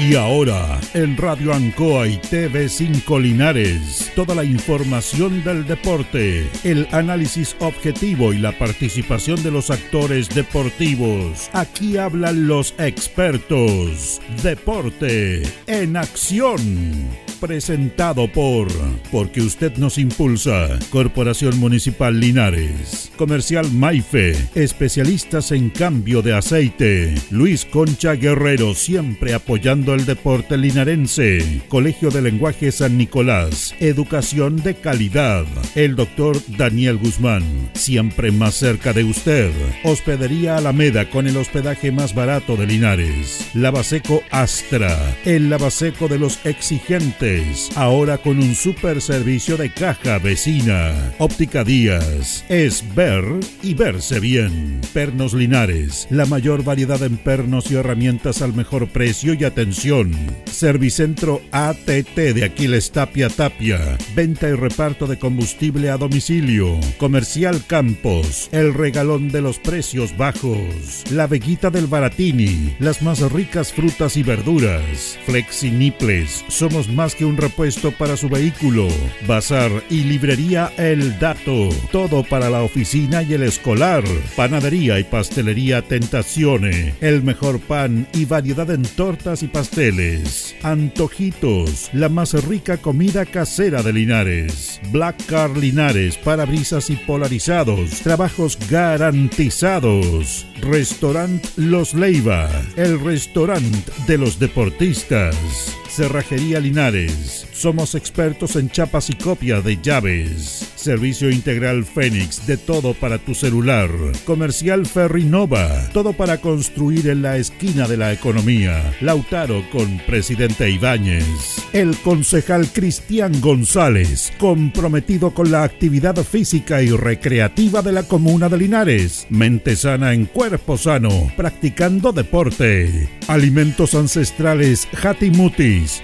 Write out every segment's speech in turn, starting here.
Y ahora, en Radio Ancoa y TV5 Linares, toda la información del deporte, el análisis objetivo y la participación de los actores deportivos. Aquí hablan los expertos. Deporte en acción presentado por Porque usted nos impulsa. Corporación Municipal Linares. Comercial Maife. Especialistas en cambio de aceite. Luis Concha Guerrero siempre apoyando el deporte linarense. Colegio de Lenguaje San Nicolás. Educación de calidad. El doctor Daniel Guzmán. Siempre más cerca de usted. Hospedería Alameda con el hospedaje más barato de Linares. Lavaseco Astra. El lavaseco de los exigentes ahora con un super servicio de caja vecina. Óptica Díaz, es ver y verse bien. Pernos Linares, la mayor variedad en pernos y herramientas al mejor precio y atención. Servicentro ATT de Aquiles Tapia Tapia, venta y reparto de combustible a domicilio. Comercial Campos, el regalón de los precios bajos. La Veguita del Baratini, las más ricas frutas y verduras. Flexi Niples, somos más un repuesto para su vehículo. Bazar y librería El Dato. Todo para la oficina y el escolar. Panadería y pastelería Tentacione. El mejor pan y variedad en tortas y pasteles. Antojitos. La más rica comida casera de Linares. Black Car Linares. Parabrisas y polarizados. Trabajos garantizados. Restaurant Los Leiva. El restaurante de los deportistas. Cerrajería Linares. Somos expertos en chapas y copia de llaves. Servicio integral Fénix, de todo para tu celular. Comercial Ferrinova, todo para construir en la esquina de la economía. Lautaro con Presidente Ibáñez. El concejal Cristian González, comprometido con la actividad física y recreativa de la comuna de Linares. Mente sana en cuerpo sano, practicando deporte. Alimentos ancestrales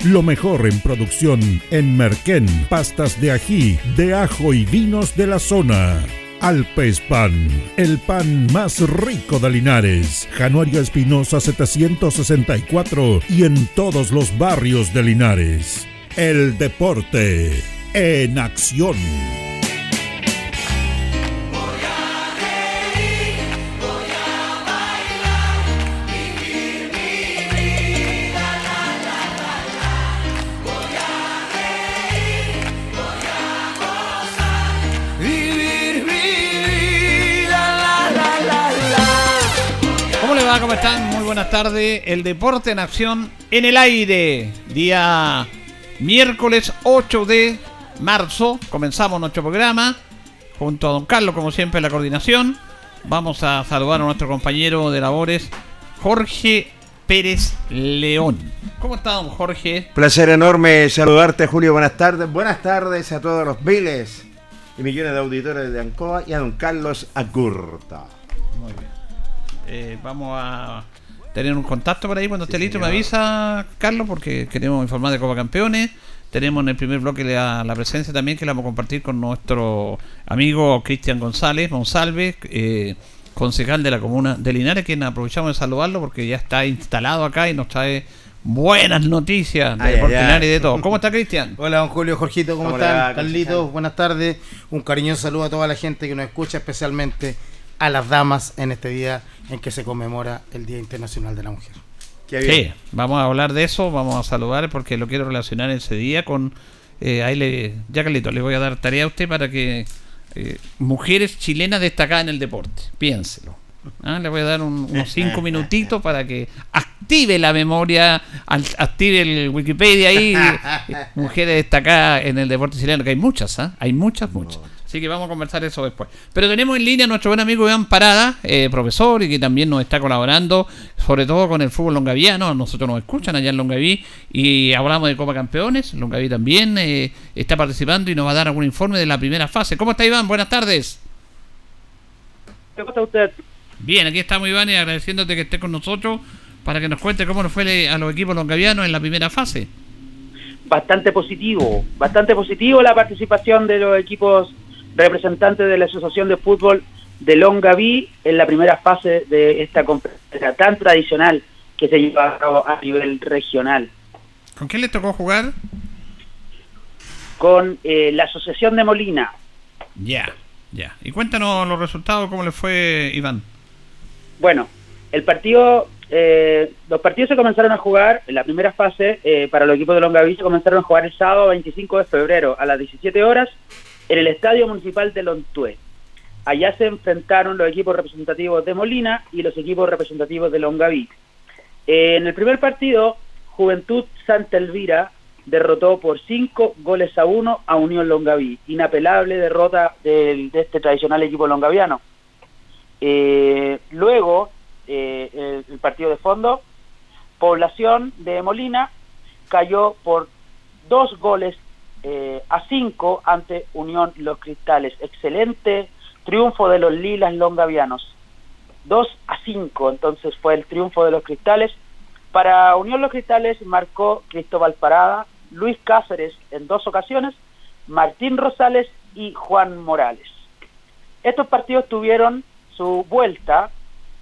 Lo mejor en producción en Merquén, pastas de ají, de ajo y vinos de la zona. Alpes Pan, el pan más rico de Linares. Januario Espinosa 764 y en todos los barrios de Linares. El deporte en acción. ¿Cómo están? Muy buenas tardes. El deporte en acción en el aire. Día miércoles 8 de marzo. Comenzamos nuestro programa junto a don Carlos, como siempre, en la coordinación. Vamos a saludar a nuestro compañero de labores, Jorge Pérez León. ¿Cómo está, don Jorge? Placer enorme saludarte, Julio. Buenas tardes. Buenas tardes a todos los miles y millones de auditores de Ancoa y a don Carlos Acurta. Muy bien. Eh, vamos a tener un contacto por ahí cuando esté listo. Me avisa, Carlos, porque queremos informar de Copa Campeones. Tenemos en el primer bloque la, la, presencia también que la vamos a compartir con nuestro amigo Cristian González, Monsalve, eh, concejal de la comuna de Linares, quien aprovechamos de saludarlo porque ya está instalado acá y nos trae buenas noticias de Linares y de todo. ¿Cómo está Cristian? Hola, don Julio, Jorgito, ¿cómo, están? Carlitos, buenas tardes. Un cariñoso saludo a toda la gente que nos escucha, especialmente a las damas en este día en que se conmemora el Día Internacional de la Mujer. Sí, vamos a hablar de eso, vamos a saludar porque lo quiero relacionar ese día con... Eh, ahí le, ya Carlito, le voy a dar tarea a usted para que eh, mujeres chilenas destacadas en el deporte, piénselo. ¿Ah? Le voy a dar unos cinco minutitos para que active la memoria, active el Wikipedia ahí, mujeres destacadas en el deporte chileno, que hay muchas, ¿ah? hay muchas, muchas. Así que vamos a conversar eso después. Pero tenemos en línea a nuestro buen amigo Iván Parada, eh, profesor, y que también nos está colaborando, sobre todo con el fútbol longaviano. Nosotros nos escuchan allá en Longaví y hablamos de Copa Campeones. Longaví también eh, está participando y nos va a dar algún informe de la primera fase. ¿Cómo está Iván? Buenas tardes. ¿Cómo está usted? Bien, aquí estamos Iván y agradeciéndote que esté con nosotros para que nos cuente cómo nos fue a los equipos longavianos en la primera fase. Bastante positivo, bastante positivo la participación de los equipos representante de la Asociación de Fútbol de Longaví en la primera fase de esta competencia tan tradicional que se lleva a cabo a nivel regional. ¿Con quién le tocó jugar? Con eh, la Asociación de Molina. Ya, ya. Y cuéntanos los resultados, cómo le fue Iván. Bueno, el partido, eh, los partidos se comenzaron a jugar en la primera fase eh, para los equipos de Longaví se comenzaron a jugar el sábado 25 de febrero a las 17 horas en el Estadio Municipal de Lontué. Allá se enfrentaron los equipos representativos de Molina y los equipos representativos de Longaví. en el primer partido, Juventud Santa Elvira derrotó por 5 goles a 1 a Unión Longaví. Inapelable derrota de este tradicional equipo longaviano. Eh, luego, eh, el, partido de fondo, Población de Molina cayó por dos goles eh, a 5 ante Unión Los Cristales. Excelente triunfo de los Lilas Longavianos. 2 a 5, entonces fue el triunfo de los Cristales para Unión Los Cristales marcó Cristóbal Parada, Luis Cáceres en dos ocasiones, Martín Rosales y Juan Morales. Estos partidos tuvieron su vuelta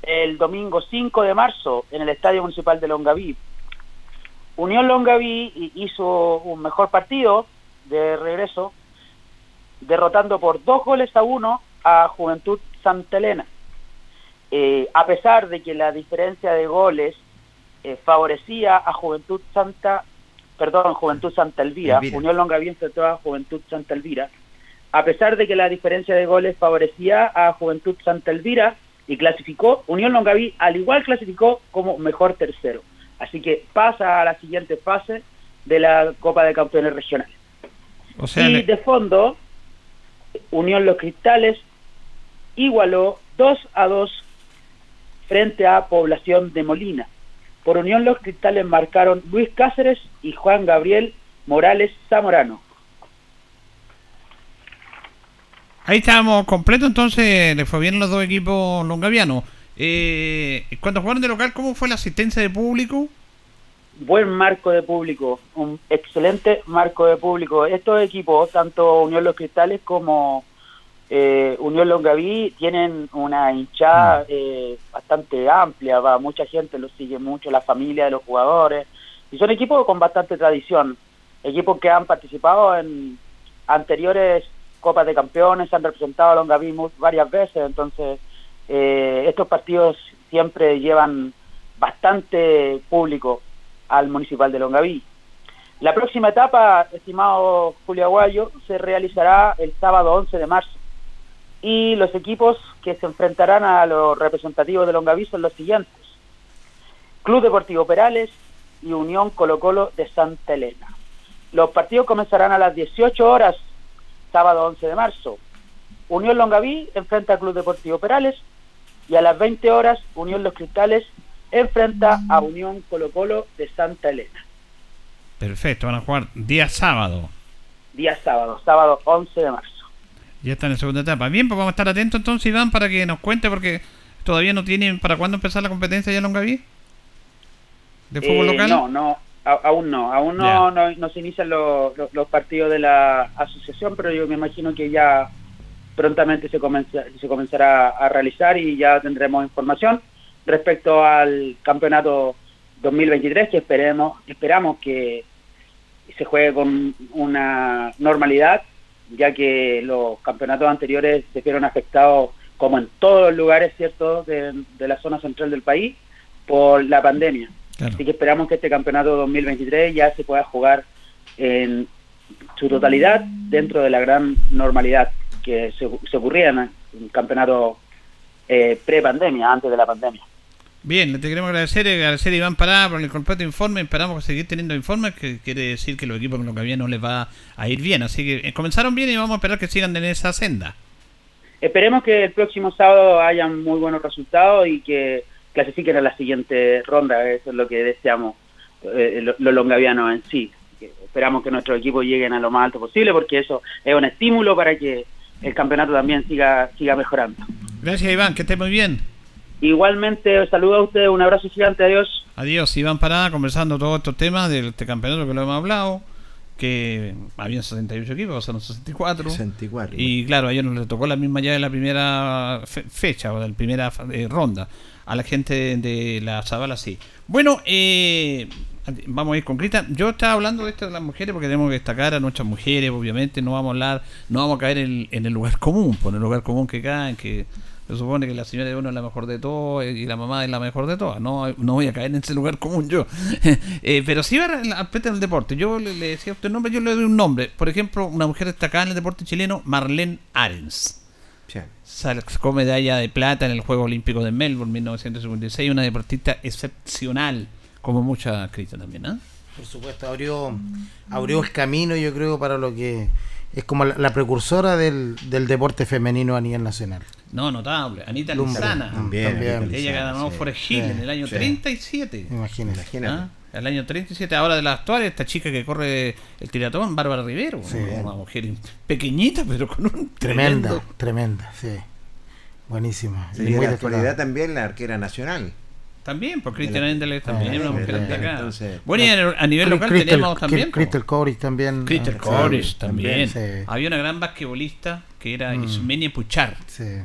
el domingo 5 de marzo en el Estadio Municipal de Longaví. Unión Longaví hizo un mejor partido de regreso, derrotando por dos goles a uno a Juventud Santa Elena. Eh, a pesar de que la diferencia de goles eh, favorecía a Juventud Santa, perdón, Juventud Santa Elvira, Unión Longaví enfrentó a Juventud Santa Elvira, a pesar de que la diferencia de goles favorecía a Juventud Santa Elvira y clasificó, Unión Longaví al igual clasificó como mejor tercero. Así que pasa a la siguiente fase de la Copa de Campeones Regionales. Y de fondo, Unión Los Cristales igualó 2 a 2 frente a Población de Molina. Por unión los cristales marcaron Luis Cáceres y Juan Gabriel Morales Zamorano. Ahí estábamos completo, entonces le fue bien los dos equipos longavianos. Eh, cuando jugaron de local, ¿cómo fue la asistencia de público? Buen marco de público, un excelente marco de público. Estos equipos, tanto Unión Los Cristales como eh, Unión Longaví tienen una hinchada mm. eh, bastante amplia, va mucha gente lo sigue mucho, la familia de los jugadores, y son equipos con bastante tradición, equipos que han participado en anteriores Copas de Campeones, han representado a Longaví varias veces, entonces eh, estos partidos siempre llevan bastante público al Municipal de Longaví. La próxima etapa, estimado Julio Aguayo, se realizará el sábado 11 de marzo y los equipos que se enfrentarán a los representativos de Longaví son los siguientes. Club Deportivo Perales y Unión Colo Colo de Santa Elena. Los partidos comenzarán a las 18 horas, sábado 11 de marzo. Unión Longaví enfrenta al Club Deportivo Perales y a las 20 horas Unión Los Cristales enfrenta a Unión Colo Colo de Santa Elena. Perfecto, van a jugar día sábado. Día sábado, sábado 11 de marzo. Ya está en la segunda etapa. Bien, pues vamos a estar atentos entonces, Iván, para que nos cuente, porque todavía no tienen para cuándo empezar la competencia ya en Longaví. ¿De fútbol eh, local? No, no, aún no. Aún no, no, se inician los, partidos de la asociación, pero yo me imagino que ya prontamente se, se comenzará a realizar y ya tendremos información respecto al campeonato 2023 que esperemos esperamos que se juegue con una normalidad ya que los campeonatos anteriores se vieron afectados, como en todos los lugares, ¿cierto?, de, la zona central del país, por la pandemia. Así que esperamos que este campeonato 2023 ya se pueda jugar en su totalidad dentro de la gran normalidad que se, ocurría en el campeonato eh, pre-pandemia, antes de la pandemia. Bien, le queremos agradecer, agradecer a Iván Pará por el completo informe. Esperamos seguir teniendo informes, que quiere decir que los equipos con lo que había no les va a ir bien. Así que eh, comenzaron bien y vamos a esperar que sigan en esa senda. Esperemos que el próximo sábado hayan muy buenos resultados y que clasifiquen a la siguiente ronda. Eso es lo que deseamos eh, los longavianos en sí. Esperamos que nuestros equipos lleguen a lo más alto posible porque eso es un estímulo para que el campeonato también siga, siga mejorando. Gracias Iván, que esté muy bien. Igualmente, saludo a ustedes, un abrazo gigante, adiós. Adiós, Iván Parada, conversando todos estos temas de este campeonato que lo hemos hablado. que había 68 equipos, pasaron 64. 64. Y claro, a ellos nos les tocó la misma llave de la primera fecha o de la primera eh, ronda. A la gente de, la Zabala sí. Bueno, eh, vamos a ir con Cristian. Yo estaba hablando de esto de las mujeres porque tenemos que destacar a nuestras mujeres, obviamente. No vamos a hablar, no vamos a caer en, el lugar común, por el lugar común que caen, que se supone que la señora de uno es la mejor de todos y la mamá es la mejor de todas. No, no voy a caer en ese lugar común yo. Eh, pero sí va al aspecto del deporte. Yo le, decía a usted el nombre, yo le doy un nombre. Por ejemplo, una mujer destacada en el deporte chileno, Marlene Arens. Sacó medalla de plata en el Juego Olímpico de Melbourne 1956, una deportista excepcional, como mucha crítica también. ¿eh? Por supuesto, abrió, abrió el camino, yo creo, para lo que es como la, precursora del, deporte femenino a nivel nacional. No, notable. Anita Lizana. También, Ella ganó por Forest en el año 37. Imagínate. Imagínate. ¿Ah? El año 37, ahora de la actual, esta chica que corre el tiratón, Bárbara Rivero. una mujer pequeñita, pero con un Tremenda, tremenda, sí. Buenísima. y en la actualidad también la arquera nacional. También, por Cristian Endeles también, una mujer destacada. Bueno, y a nivel local tenemos también. Crystal Coris también. Crystal Coris también. Había una gran basquetbolista que era mm. Ismenia Puchar,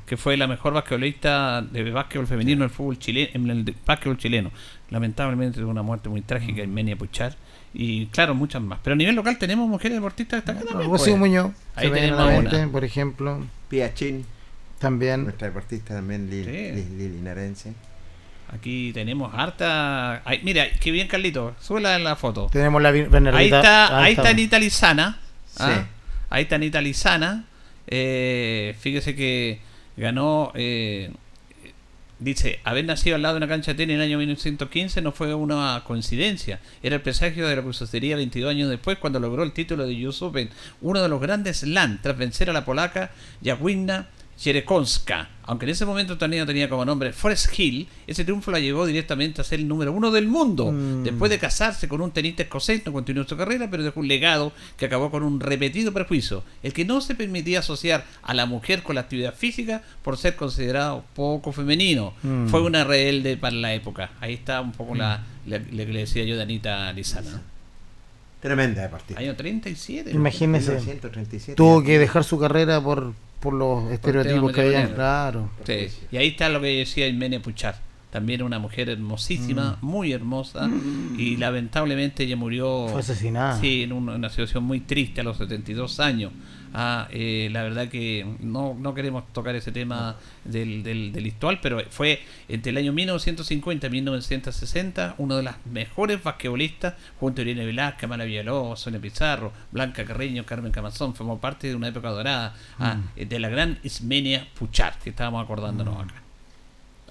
que fue la mejor basquetbolista de básquetbol femenino en el fútbol chileno, en el básquetbol chileno. Lamentablemente tuvo una muerte muy trágica, Ismenia Puchar. Y claro, muchas más. Pero a nivel local tenemos mujeres deportistas destacadas. También, pues. Muñoz, ahí tenemos una. por ejemplo. Piachín. También. Nuestra deportista también, Lili, Lili Narense. Aquí tenemos harta. mira, qué bien, Carlito. Súbela en la foto. Tenemos la Ahí está, ahí está Anita Lizana. ¿ah? Ahí está Anita Lizana. Eh, fíjese que ganó. Eh, dice: haber nacido al lado de una cancha de tenis en el año 1915 no fue una coincidencia. Era el presagio de lo que sucedería 22 años después cuando logró el título de US Open, uno de los grandes LAN, tras vencer a la polaca Jagwina Jerekonska. Aunque en ese momento también tenía como nombre Forest Hill, ese triunfo la llevó directamente a ser el número uno del mundo. Mm. Después de casarse con un tenista escocés, no continuó su carrera, pero dejó un legado que acabó con un repetido prejuicio, el que no se permitía asociar a la mujer con la actividad física por ser considerado poco femenino. Mm. Fue una rebelde para la época. Ahí está un poco la, mm. le decía yo de Anita Lizana. Tremenda de partida. Año 37. Imagínese. Tuvo que dejar su carrera por por los estereotipos que habían, claro. Y ahí está lo que decía Imene Puchar. También una mujer hermosísima, mm. muy hermosa, mm. y lamentablemente ella murió. Fue asesinada. Sí, en una situación muy triste a los 72 años. Ah, eh, la verdad que no, no queremos tocar ese tema del, del, del pero fue entre el año 1950 y 1960 uno de las mejores basquetbolistas, junto a Irene Velázquez, Amara Villalobos, Sonia Pizarro, Blanca Carreño, Carmen Camazón, formó parte de una época dorada ah, mm. de la gran Ismenia Puchar, que estábamos acordándonos mm. acá.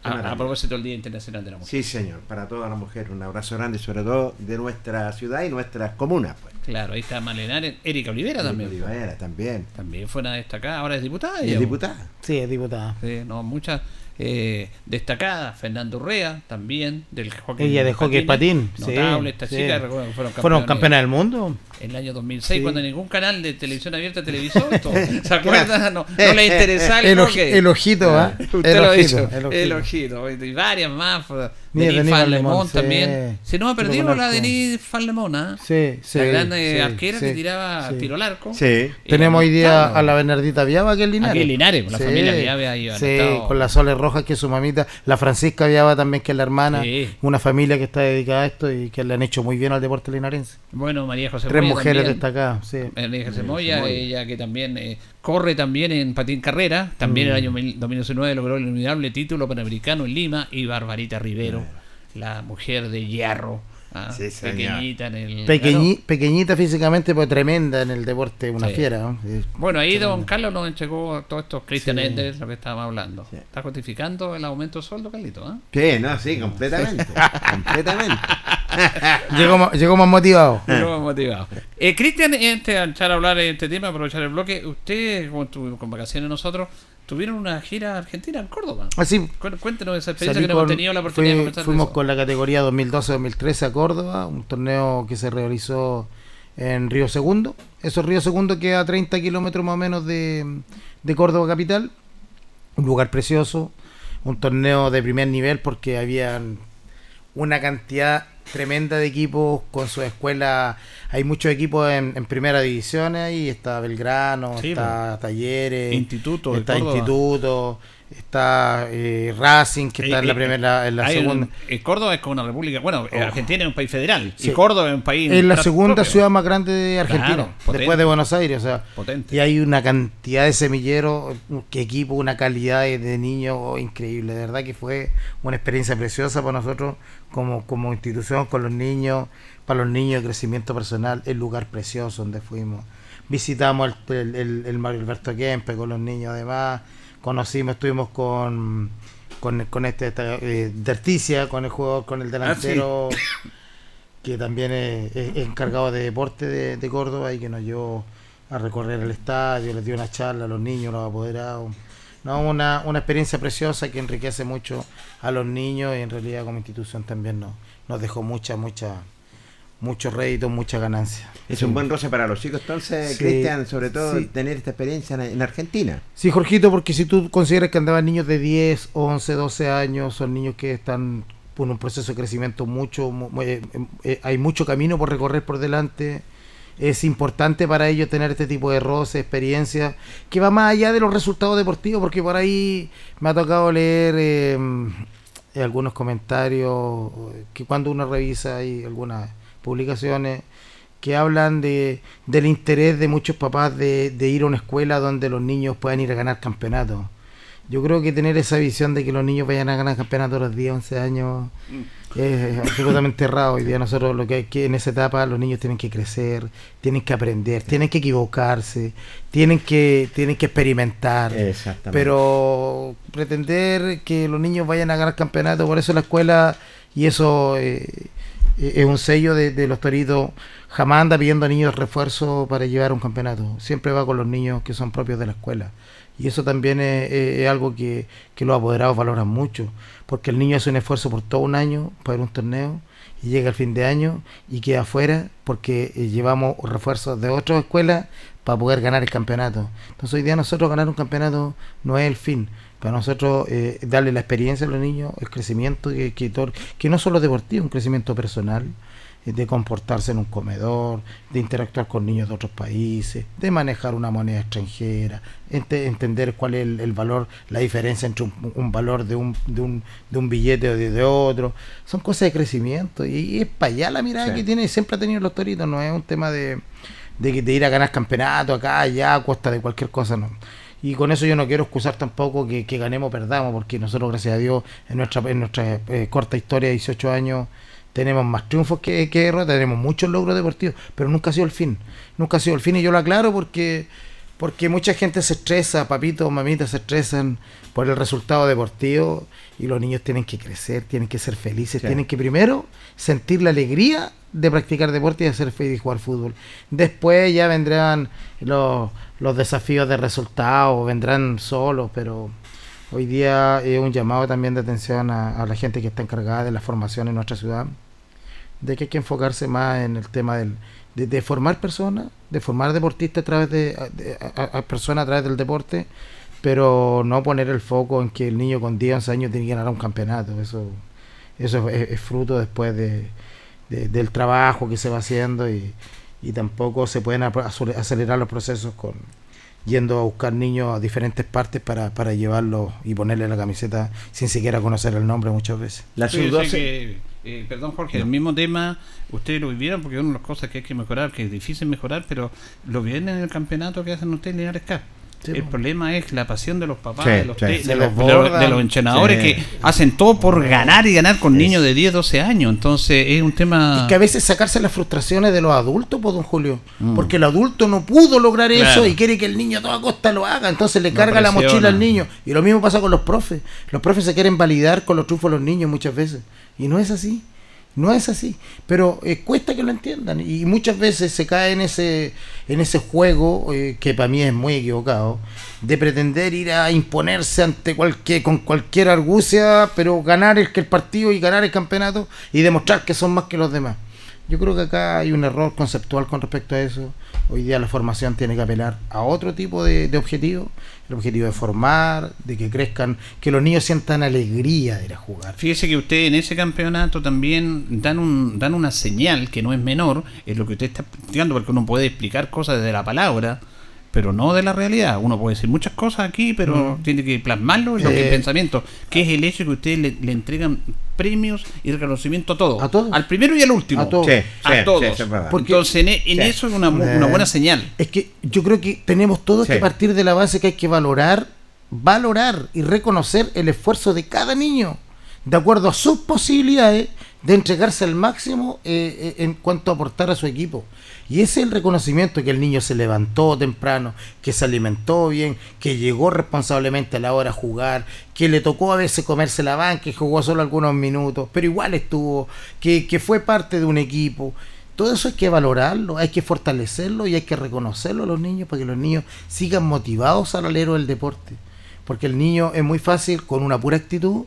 A, propósito del Día Internacional de la Mujer. Sí, señor, para toda la mujer. Un abrazo grande, sobre todo de nuestra ciudad y nuestras comunas. Pues. Claro, ahí está Malenar, Erika Olivera también. Olivera también. También fue una destacada, ahora es diputada. ¿Es diputada? Sí, es diputada. Sí, no, muchas eh, destacada, Fernando Urrea, también, del hockey. Ella de hockey patín. Notable, esta chica, fueron, fueron campeonas del mundo. En el año 2006, cuando ningún canal de televisión abierta televisó esto. ¿Se acuerdan? No, no le interesaba el, el, ojito, ¿ah? Usted el lo ojito, hizo. El ojito. Y varias más. Denis Fallemón también. Se nos ha perdido la Denis Fallemón, ¿ah? Sí, sí. La gran eh, arquera que tiraba tiro al arco. Sí. Tenemos hoy día a la Bernardita Viaba, que es Linares. Aquí es Linares, con la familia Viaba ahí. Sí, con la Soles Rojas, que es su mamita. La Francisca Viaba también, que es la hermana. Una familia que está dedicada a esto y que le han hecho muy bien al deporte linarense. Bueno, María José Tres mujeres destacadas, sí. María José Moya, ella que también eh, corre también en patín carrera. También en el mm. año 2019 logró el inolvidable título panamericano en Lima. Y Barbarita Rivero la mujer de hierro. ¿ah? pequeñita en el pequeñita físicamente pero tremenda en el deporte una fiera bueno ahí don Carlos nos entregó todos estos Christian sí. lo que estábamos hablando está justificando el aumento de sueldo Carlito ¿eh? sí no sí completamente completamente llegó, llegó más motivado llegó más motivado eh, Cristian antes de echar a hablar en este tema aprovechar el bloque usted con, con vacaciones nosotros tuvieron una gira argentina en Córdoba. Así. Cuéntenos esa experiencia que no hemos tenido la oportunidad de conversar Fuimos con la categoría 2012-2013 a Córdoba, un torneo que se realizó en Río Segundo. Eso Río Segundo queda a 30 kilómetros más o menos de, de Córdoba capital. Un lugar precioso, un torneo de primer nivel porque había una cantidad tremenda de equipos con su escuela. Hay muchos equipos en, en primera división ahí. Está Belgrano, Sí, está Talleres, Instituto está. Instituto, está eh, Racing, que está Eh, en la eh, primera, en la segunda. un- eh, Córdoba es como una república. Bueno, Oh. Argentina es un país federal. Sí. Y Córdoba es un país. Es la segunda propio. ciudad más grande de Argentina, Claro, después de Buenos Aires. O sea, Potente. y hay una cantidad de semilleros, que equipo, una calidad de, de niños oh, increíble. De verdad que fue una experiencia preciosa para nosotros como, como institución con los niños, para los niños, de crecimiento personal, el lugar precioso donde fuimos. Visitamos el, el, el- el Mario Alberto Kempe con los niños además, conocimos, estuvimos con con, con este eh, Derticia, con el jugador, con el delantero que también es, es encargado de deporte de, de Córdoba y que nos llevó a recorrer el estadio, les dio una charla a los niños, a los apoderados. No, una, una experiencia preciosa que enriquece mucho a los niños y en realidad como institución también nos, nos dejó mucha, mucha, mucho rédito, mucha ganancia. Es un buen roce para los chicos, entonces, Sí, Cristian, sobre todo sí. tener esta experiencia en, en Argentina. Sí, Jorgito, porque si tú consideras que andaban niños de 10, 11, 12 años, son niños que están en un proceso de crecimiento mucho, mu- mu- eh, eh, hay mucho camino por recorrer por delante. Es importante para ellos tener este tipo de roce, experiencia, que va más allá de los resultados deportivos, porque por ahí me ha tocado leer eh, algunos comentarios que cuando uno revisa hay algunas publicaciones que hablan de, del interés de muchos papás de, de ir a una escuela donde los niños puedan ir a ganar campeonatos. Yo creo que tener esa visión de que los niños vayan a ganar campeonatos a los 10, 11 años es absolutamente errado. Hoy día nosotros lo que hay que en esa etapa los niños tienen que crecer, tienen que aprender, tienen que equivocarse, tienen que, tienen que experimentar. Exactamente. Pero pretender que los niños vayan a ganar campeonatos, por eso la escuela, y eso eh, eh, es un sello de, de los toritos, jamás anda pidiendo a niños refuerzo para llevar un campeonato. Siempre va con los niños que son propios de la escuela. Y eso también es, algo que, que los apoderados valoran mucho, porque el niño hace un esfuerzo por todo un año para un torneo y llega al fin de año y queda afuera porque eh, llevamos refuerzos de otras escuelas para poder ganar el campeonato. Entonces hoy día nosotros ganar un campeonato no es el fin. Para nosotros eh, darle la experiencia a los niños, el crecimiento que, que, que no solo deportivo, un crecimiento personal, de comportarse en un comedor, de interactuar con niños de otros países, de manejar una moneda extranjera, ente- entender cuál es el, el valor, la diferencia entre un, un valor de un, de, un, de un billete o de, de otro. Son cosas de crecimiento y, y es para allá la mirada Sí. que tiene, siempre ha tenido los toritos, no es un tema de, de, de ir a ganar campeonato acá, allá, a costa de cualquier cosa, no. Y con eso yo no quiero excusar tampoco que, que ganemos o perdamos, porque nosotros, gracias a Dios, en nuestra, en nuestra eh, corta historia de 18 años, tenemos más triunfos que, que derrotas, tenemos muchos logros deportivos, pero nunca ha sido el fin. Nunca ha sido el fin y yo lo aclaro porque, porque mucha gente se estresa, papitos, mamitas se estresan por el resultado deportivo y los niños tienen que crecer, tienen que ser felices, Sí. tienen que primero sentir la alegría de practicar deporte y de feliz y jugar fútbol. Después ya vendrán los, los desafíos de resultados, vendrán solos, pero hoy día es un llamado también de atención a, a la gente que está encargada de la formación en nuestra ciudad, de que hay que enfocarse más en el tema del, de, de formar personas, de formar deportistas a través de, de- a, a personas a través del deporte, pero no poner el foco en que el niño con 10, 11 años tiene que ganar un campeonato. Eso, eso es, es fruto después de, de- del trabajo que se va haciendo y, y tampoco se pueden acelerar los procesos con yendo a buscar niños a diferentes partes para, para llevarlos y ponerle la camiseta sin siquiera conocer el nombre muchas veces. La Sí, yo sé sub-12. Eh, perdón Jorge, el mismo tema, ustedes lo vivieron porque es una de las cosas que hay que mejorar, que es difícil mejorar, pero lo vieron en el campeonato que hacen ustedes en Linares Cup. Sí, el problema es la pasión de los papás, Sí, de, los sí. de, los bordan. de los entrenadores Sí. que hacen todo por ganar y ganar con niños de 10, 12 años. Entonces es un tema... Y que a veces sacarse las frustraciones de los adultos, pues, don Julio. Mm. Porque el adulto no pudo lograr Claro. eso y quiere que el niño a toda costa lo haga. Entonces le carga la mochila al niño. Y lo mismo pasa con los profes. Los profes se quieren validar con los triunfos de los niños muchas veces. Y no es así. No es así. Pero eh, cuesta que lo entiendan. Y muchas veces se cae en ese, en ese juego, eh, que para mí es muy equivocado, de pretender ir a imponerse ante cualquier, con cualquier argucia, pero ganar el, el partido y ganar el campeonato y demostrar que son más que los demás. Yo creo que acá hay un error conceptual con respecto a eso. Hoy día la formación tiene que apelar a otro tipo de, de objetivo. El objetivo de formar, de que crezcan, que los niños sientan alegría de ir a jugar. Fíjese que usted en ese campeonato también dan un dan una señal que no es menor, es lo que usted está explicando, porque uno puede explicar cosas desde la palabra, pero no de la realidad. Uno puede decir muchas cosas aquí, pero tiene que plasmarlo en lo que es Eh, pensamiento, que es el hecho que ustedes le, le entregan premios y reconocimiento a todos. A todos. Al primero y al último. A todos. Sí, A sí, todos. sí. Porque- Entonces, en, en Sí. eso es una, mu- una Eh, buena señal. Es que yo creo que tenemos todos Sí. que partir de la base que hay que valorar, valorar y reconocer el esfuerzo de cada niño, de acuerdo a sus posibilidades, de entregarse al máximo eh, eh, en cuanto a aportar a su equipo. Y ese es el reconocimiento que el niño se levantó temprano, que se alimentó bien, que llegó responsablemente a la hora a jugar, que le tocó a veces comerse la banca y jugó solo algunos minutos, pero igual estuvo, que, que fue parte de un equipo. Todo eso hay que valorarlo, hay que fortalecerlo y hay que reconocerlo a los niños para que los niños sigan motivados al alero del deporte. Porque el niño es muy fácil con una pura actitud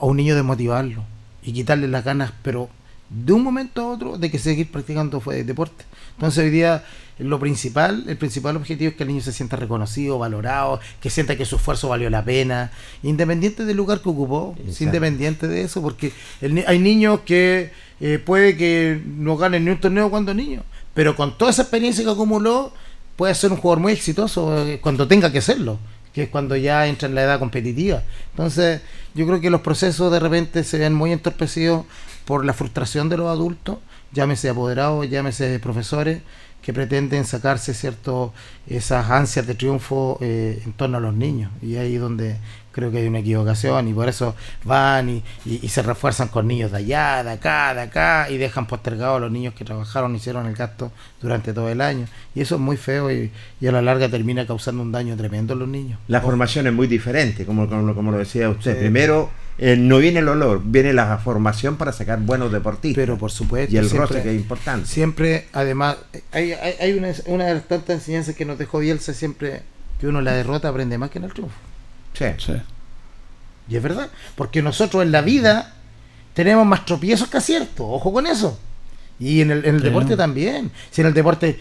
a un niño desmotivarlo y quitarle las ganas, pero de un momento a otro de que seguir practicando fue deporte. Entonces hoy día lo principal, el principal objetivo es que el niño se sienta reconocido, valorado, que sienta que su esfuerzo valió la pena, independiente del lugar que ocupó, Exacto. independiente de eso, porque el hay niños que eh, puede que no ganen ni un torneo cuando niño, pero con toda esa experiencia que acumuló puede ser un jugador muy exitoso eh, cuando tenga que serlo, que es cuando ya entra en la edad competitiva. Entonces, yo creo que los procesos de repente se ven muy entorpecidos por la frustración de los adultos, llámese apoderados, llámese profesores, que pretenden sacarse cierto esas ansias de triunfo eh, en torno a los niños. Y ahí es donde creo que hay una equivocación y por eso van y, y- y se refuerzan con niños de allá, de acá, de acá y dejan postergados a los niños que trabajaron, hicieron el gasto durante todo el año. Y eso es muy feo y, y a la larga termina causando un daño tremendo a los niños. La formación es muy diferente, como, como, como lo decía usted. Primero, eh, no viene el olor, viene la formación para sacar buenos deportistas. Pero por supuesto, y el siempre- roce que es importante. Siempre, además, hay, hay, hay una, una de las tantas enseñanzas que nos dejó Bielsa siempre, que uno en la derrota aprende más que en el triunfo. Sí. Sí. Y es verdad, porque nosotros en la vida tenemos más tropiezos que aciertos, ojo con eso. Y en el, en el Sí. deporte también. Si en el deporte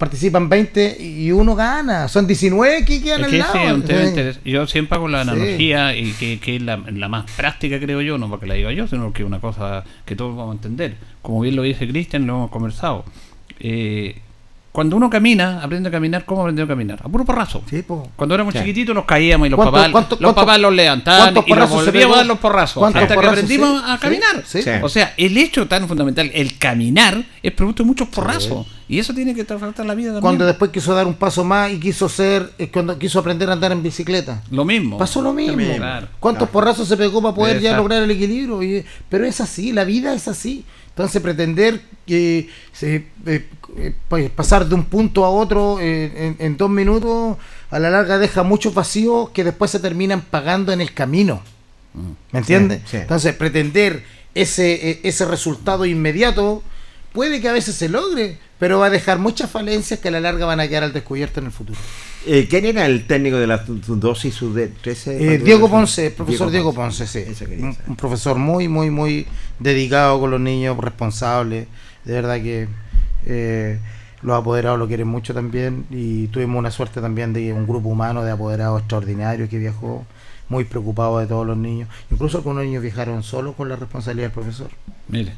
participan 20 y uno gana, son 19 que quedan al lado. Sí. Yo siempre hago la Sí. analogía y que, que es la, la más práctica, creo yo, no porque la diga yo, sino que es una cosa que todos vamos a entender. Como bien lo dice Cristian, lo hemos conversado. Eh, cuando uno camina, aprende a caminar, ¿cómo aprendió a caminar? A puro porrazo. Sí, po. Cuando éramos Sí. chiquititos nos caíamos y los ¿Cuánto- papás, cuánto- los cuánto- papás los levantaban y nos volvíamos a dar los porrazos ¿Cuántos hasta que aprendimos Sí, a caminar. sí, sí. O sea, el hecho tan fundamental, el caminar, es producto de muchos porrazos. Y eso tiene que tratar la vida también. Cuando después quiso dar un paso más y quiso ser, eh, cuando quiso aprender a andar en bicicleta. Lo mismo. Pasó lo mismo. Claro. ¿Cuántos Claro. porrazos se pegó para poder ya lograr el equilibrio? Pero es así, la vida es así. Entonces pretender que se, eh, eh, pues, pasar de un punto a otro eh, en, en dos minutos a la larga deja muchos vacíos que después se terminan pagando en el camino. ¿Me entiendes? sí. Entonces pretender ese, ese resultado inmediato puede que a veces se logre, pero va a dejar muchas falencias que a la larga van a quedar al descubierto en el futuro. Eh, ¿Quién era el técnico de la sub-12 y sub-13? Eh, Diego Ponce, el profesor Diego, Ponce, sí. Un, profesor muy, muy, muy dedicado con los niños, responsable. De verdad que eh, los apoderados lo quieren mucho también. Y tuvimos una suerte también de un grupo humano de apoderados extraordinarios que viajó, muy preocupado de todos los niños. Incluso algunos niños viajaron solos con la responsabilidad del profesor, Mire.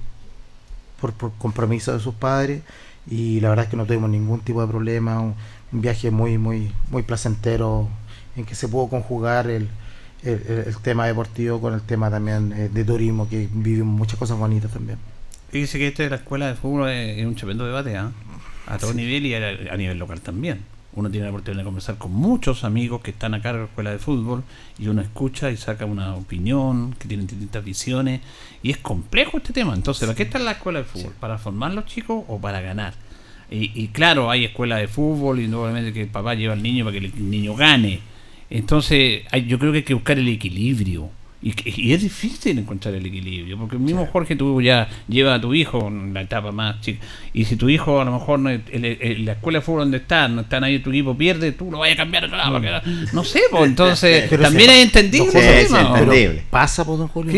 por, por compromiso de sus padres. Y la verdad es que no tuvimos ningún tipo de problema. Un, un viaje muy, muy, muy placentero en que se pudo conjugar el, el, tema deportivo con el tema también eh, de turismo, que vivimos muchas cosas bonitas también. Dice que este de la escuela de fútbol es, es un tremendo debate, ¿ah? A todo nivel y a, a nivel local también. Uno tiene la oportunidad de conversar con muchos amigos que están a cargo de la escuela de fútbol y uno escucha y saca una opinión, que tienen distintas visiones y es complejo este tema. Entonces, ¿para qué está la escuela de fútbol? ¿Para formar los chicos o para ganar? Y, y claro, hay escuela de fútbol y normalmente que el papá lleva al niño para que el niño gane. Entonces, hay- yo creo que hay que buscar el equilibrio. Y, que- y es difícil encontrar el equilibrio, porque el mismo Jorge, tú ya llevas a tu hijo en la etapa más chica, y si tu hijo a lo mejor no, en, en- la escuela de fútbol donde está, no están ahí tu equipo pierde, tú lo vayas a cambiar a otro lado, porque- no sé, pues entonces Pero también sí, es entendible sí, sí, ¿o? entendible. Pasa, pues, don Julio.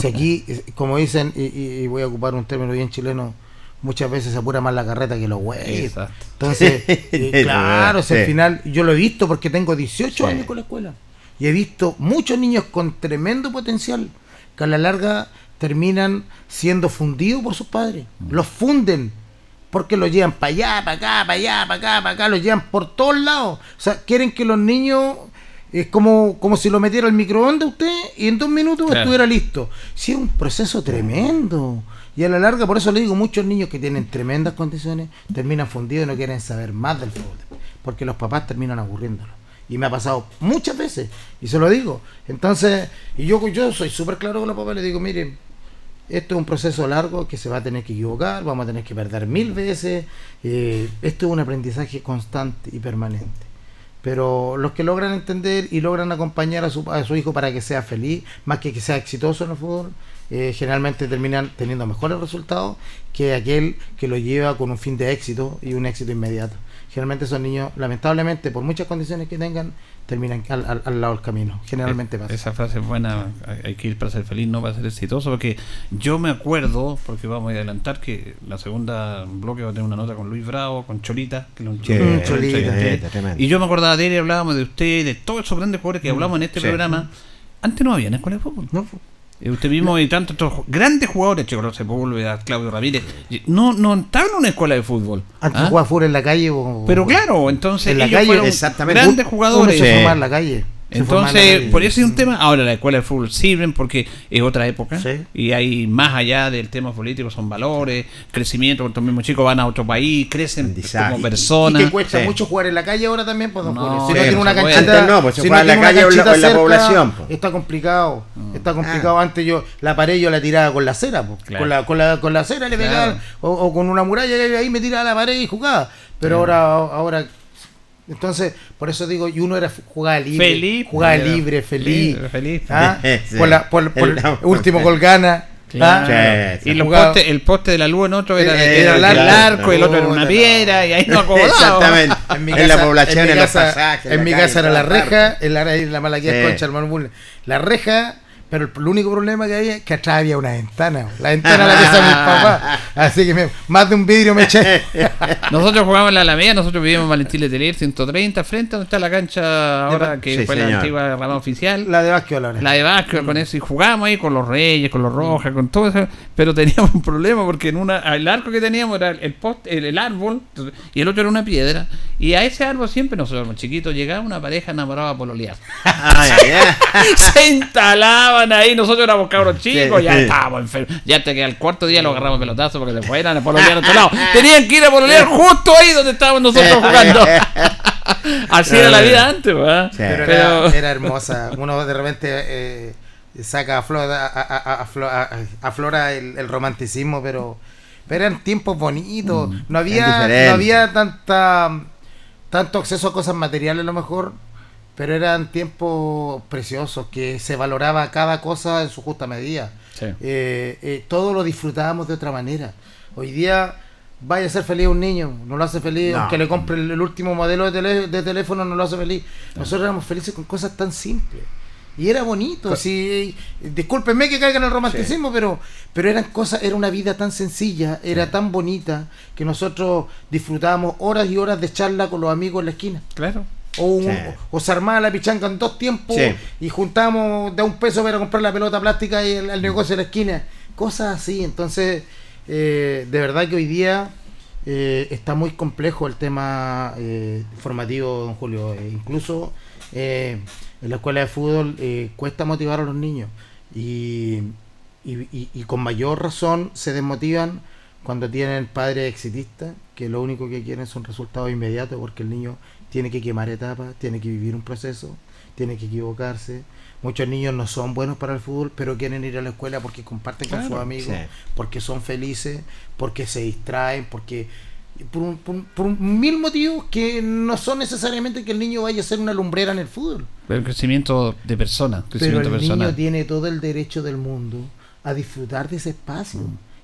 Si aquí, eh, como dicen, y- y voy a ocupar un término bien chileno, muchas veces se apura más la carreta que los güeyes. Entonces, eh, claro, si al final yo lo he visto porque tengo 18 Sí. años con la escuela. Y he visto muchos niños con tremendo potencial que a la larga terminan siendo fundidos por sus padres. Los funden porque los llevan para allá, para acá, para allá, para acá, para acá, los llevan por todos lados. O sea, quieren que los niños es como, como si lo metiera al microondas usted y en dos minutos Claro. estuviera listo. Sí, es un proceso tremendo. Y a la larga, por eso le digo, muchos niños que tienen tremendas condiciones terminan fundidos y no quieren saber más del fútbol. Porque los papás terminan aburriéndolos. Y me ha pasado muchas veces. Y se lo digo. Entonces, y yo, yo soy súper claro con los papás. Les digo, miren, esto es un proceso largo que se va a tener que equivocar, vamos a tener que perder mil veces. eh, esto es un aprendizaje constante y permanente. Pero los que logran entender y logran acompañar a su, a su hijo para que sea feliz, más que que sea exitoso en el fútbol, eh, generalmente terminan teniendo mejores resultados que aquel que lo lleva con un fin de éxito y un éxito inmediato. Generalmente esos niños, lamentablemente, por muchas condiciones que tengan, terminan al, al- al lado del camino. Generalmente pasa. Esa frase es buena, hay- que ir para ser feliz, no para ser exitoso, porque yo me acuerdo, porque vamos a adelantar que la segunda bloque va a tener una nota con Luis Bravo, con Cholita, que un Sí, Cholita. Sí, tremendo. Y yo me acordaba de él y hablábamos de usted, de todos esos grandes jugadores que hablamos en este sí. programa. Antes no había en escuela de fútbol. ¿No? Eh, Usted mismo y tantos otros grandes jugadores, Chico Sepúlveda, Claudio Ramírez, no, no estaban en una escuela de fútbol. Antes ¿ah? jugaba fútbol en la calle. o- Pero claro, entonces En la ellos calle, fueron exactamente. grandes uno jugadores. se Sí. formaba en la calle. Entonces, por eso es un tema. Ahora, la escuela de fútbol sirven porque es otra época Sí. y hay más allá del tema político, son valores, crecimiento. Estos mismos chicos van a otro país, crecen como Y- Y personas. que cuesta Sí. mucho jugar en la calle ahora también, pues, No. Si sí, no tiene una canchita. Antes no, pues, se si juega en la calle o en la- cerca, población, pues. Está complicado. Está complicado. Antes yo, la pared yo la tiraba con la cera, pues. Claro. Con, la, con, la, con la cera le Claro. pegaba. O, o con una muralla y ahí me tiraba la pared y jugaba. Pero ahora, ahora. Entonces, por eso digo, y uno era jugaba libre. Feliz, Jugaba era libre, feliz. libre, feliz. ¿ah? Sí. Por, la, por, por El- el último gol gana. Claro. ¿ah? Sí, Y los postes- el poste de la luz en otro era, Eh, era el claro. arco, el otro era una piedra, y ahí no acomodaba. Exactamente. En mi En casa, la población, en, mi en los casa, pasajes, en en la mi calle, casa era en la reja, en la, en la Malaquía Sí. Concha, hermano Bull. La reja, pero el, el único problema que había es que atrás había una ventana. La ventana la pieza de mi papá. Así que me- más de un vidrio me eché. Nosotros jugábamos en la Alameda, nosotros vivíamos en Valentín Letelier 130, frente a donde está la cancha ahora, que Sí, fue la antigua rama oficial. La de básquetbol ahora. La de básquet con eso y jugábamos ahí con los Reyes, con los Rojas, con todo eso, pero teníamos un problema porque en una el arco que teníamos era el poste, el, el árbol y el otro era una piedra y a ese árbol siempre nosotros los chiquitos llegaba una pareja enamorada por olear. Ay, ay, ahí, nosotros éramos cabros chicos, Sí. ya estábamos enfermos. Ya hasta que al cuarto día lo agarramos pelotazo porque se fueran a pololear a otro lado. Tenían que ir a pololear justo ahí donde estábamos nosotros jugando. Así era la vida antes, ¿verdad? Sí. Pero, Pero- Era, era hermosa. Uno de repente eh, saca a flora, a, a- a- a flo- a- aflora el, el romanticismo, pero, pero eran tiempos bonitos. No había, no había tanta tanto acceso a cosas materiales a lo mejor, pero eran tiempos preciosos que se valoraba cada cosa en su justa medida. Sí. Eh, eh, todo lo disfrutábamos de otra manera. Hoy día vaya a ser feliz un niño, no lo hace feliz, No. aunque le compre el, el último modelo de, tele- de teléfono, no lo hace feliz. Nosotros éramos felices con cosas tan simples. Y era bonito, así, discúlpenme que caiga en el romanticismo, pero, pero eran cosas, era una vida tan sencilla, era tan bonita, que nosotros disfrutábamos horas y horas de charla con los amigos en la esquina. Claro. O, un- Sí. o se armaba la pichanga en dos tiempos Sí. y juntamos de un peso para comprar la pelota plástica y el, el negocio de la esquina. Cosas así. Entonces, eh, de verdad que hoy día eh, está muy complejo el tema eh, formativo, don Julio. Incluso en la escuela de fútbol cuesta motivar a los niños. Y, y- y- y con mayor razón se desmotivan cuando tienen padres exitistas que lo único que quieren son resultados inmediatos porque el niño tiene que quemar etapas, tiene que vivir un proceso, tiene que equivocarse. Muchos niños no son buenos para el fútbol, pero quieren ir a la escuela porque comparten con sus amigos, sí. porque son felices, porque se distraen, porque por, un- por un- por un mil motivos que no son necesariamente que el niño vaya a ser una lumbrera en el fútbol. El crecimiento de persona, Pero el personal. niño tiene todo el derecho del mundo a disfrutar de ese espacio.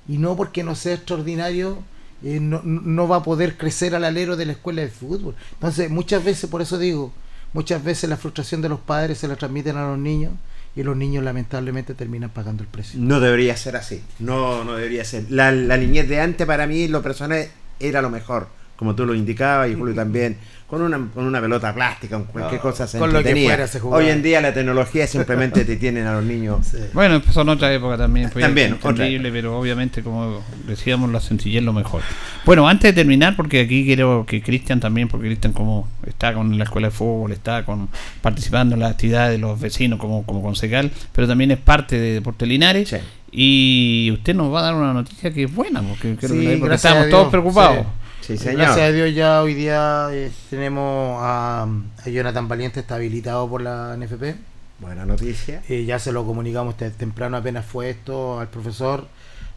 Y no porque no sea extraordinario, eh, no, no va a poder crecer al alero de la escuela de fútbol. Entonces, muchas veces, por eso digo, muchas veces la frustración de los padres se la transmiten a los niños y los niños lamentablemente terminan pagando el precio. No debería ser así. No, no debería ser. La, la niñez de antes para mí, lo personal, era lo mejor. Como tú lo indicabas y Julio también. Con una, con una pelota plástica, con cualquier No, cosa se con lo que fuera se jugaba. Hoy en día la tecnología simplemente te tienen a los niños. Sí. Bueno, empezó en otra época también. Fue También, increíble, pero obviamente, como decíamos, la sencillez es lo mejor. Bueno, antes de terminar, porque aquí quiero que Cristian también, porque Cristian como está con la escuela de fútbol, está con participando en las actividades de los vecinos como, como concejal, pero también es parte de Deportes Linares. Sí. Y usted nos va a dar una noticia que es buena, porque, que- Sí, porque a todos preocupados. Sí. Sí, señor. Gracias a Dios ya hoy día eh, tenemos a, a Jonathan Valiente, está habilitado por la NFP. Buena noticia. Eh, ya se lo comunicamos te- temprano, apenas fue esto al profesor.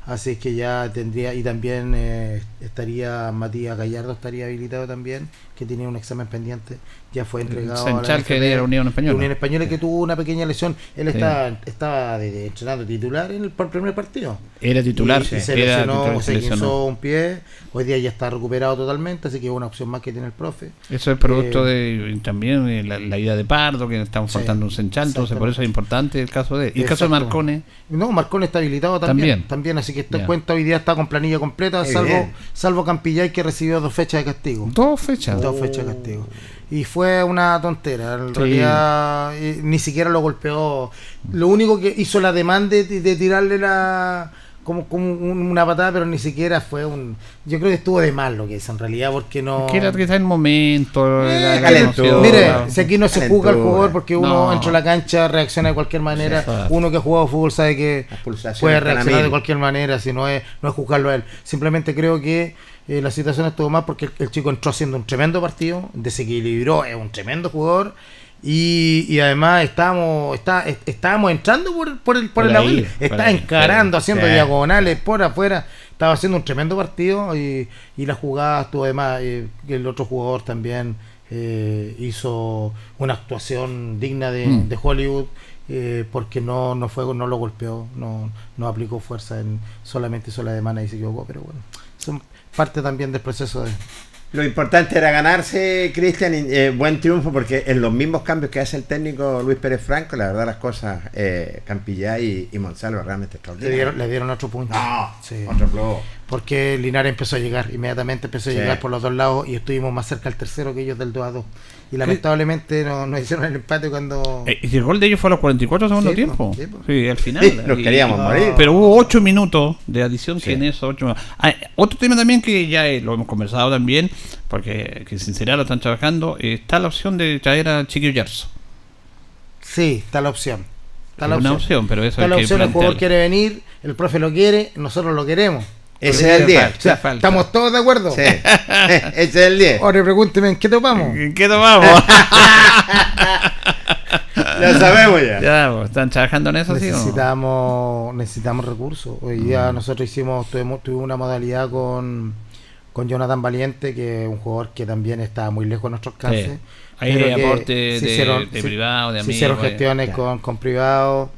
Así que ya tendría, y también eh, estaría Matías Gallardo, estaría habilitado también, que tenía un examen pendiente, ya fue entregado a la que NFP. era Unión Española. Unión Española que tuvo una pequeña lesión. Él Sí. estaba, estaba de, de entrenando titular en el primer partido. Era titular, y, sí, se era lesionó, titular, se lesionó. un pie. Hoy día ya está recuperado totalmente, así que es una opción más que tiene el profe. Eso es producto Eh, de también de la, la ida de Pardo, que estamos Sí, faltando un Senchal, entonces por eso es importante el caso de. Y el caso de. Marcone, No, Marcón está habilitado también. También. También, así que esta cuenta hoy día está con planilla completa, salvo, bien. salvo Campillay que recibió dos fechas de castigo. dos fechas. Dos fechas de castigo. Y fue una tontera. En Sí. realidad, eh, ni siquiera lo golpeó. Lo único que hizo la demanda de, de tirarle la. Como, como un- una patada, pero ni siquiera fue un. Yo creo que estuvo de mal lo que hizo en realidad, porque no. Que era quizá el momento, Eh, la. Mire, si aquí no se juzga al jugador porque uno No. entra a la cancha, reacciona de cualquier manera. Sí. Uno que ha jugado fútbol sabe que puede reaccionar de cualquier manera, si no es, no es juzgarlo a él. Simplemente creo que eh, la situación estuvo mal porque el, el chico entró haciendo un tremendo partido, desequilibró, es un tremendo jugador. Y, y además estábamos, está, est- estábamos entrando por, por el, por Por el ahí, por está ahí, encarando, haciendo diagonales por afuera. Estaba haciendo un tremendo partido y, y la jugada estuvo además. eh, el otro jugador también eh, hizo una actuación digna de, Mm. de Hollywood. eh, porque no, no fue no lo golpeó, no, no aplicó fuerza, en, solamente hizo la demanda y se equivocó, pero bueno, son parte también del proceso de, Lo importante era ganarse, Cristian, eh, buen triunfo, porque en los mismos cambios que hace el técnico Luis Pérez Franco, la verdad las cosas, eh, Campillá y, y Monsalvo realmente le extraordinarias. dieron, le dieron otro punto. No, Sí. otro plus. Porque Linares empezó a llegar, inmediatamente empezó a Sí. llegar por los dos lados y estuvimos más cerca al tercero que ellos del 2 a 2. Y lamentablemente no- nos hicieron el empate cuando... Eh, y el gol de ellos fue a los 44 segundos Sí, tiempo. po, sí, al final. Sí, nos Y- queríamos y- morir. Pero hubo 8 minutos de adición Sí. que en esos 8 Ah, otro tema también que ya eh, lo hemos conversado también, porque que sinceridad lo están trabajando, eh, está la opción de traer a Chiquillo Yarzo. Sí, está la opción. Está Es la una opción. opción, pero eso Está hay la que opción, el jugador quiere venir, el profe lo quiere, nosotros lo queremos. Ese es el 10. O sea, falta. ¿estamos todos de acuerdo? Sí. Ese es el 10. Ahora pregúnteme, ¿en qué topamos? ¿En qué tomamos? Ya sabemos ya. ya, pues, ¿están trabajando en eso, sí o no? necesitamos necesitamos recursos hoy día nosotros hicimos tuvimos, tuvimos una modalidad con con Jonathan Valiente que es un jugador que también está muy lejos de nuestros alcances Sí. Hay aporte de, hicieron- de se- privado, de se amigos. hicieron gestiones con, con privados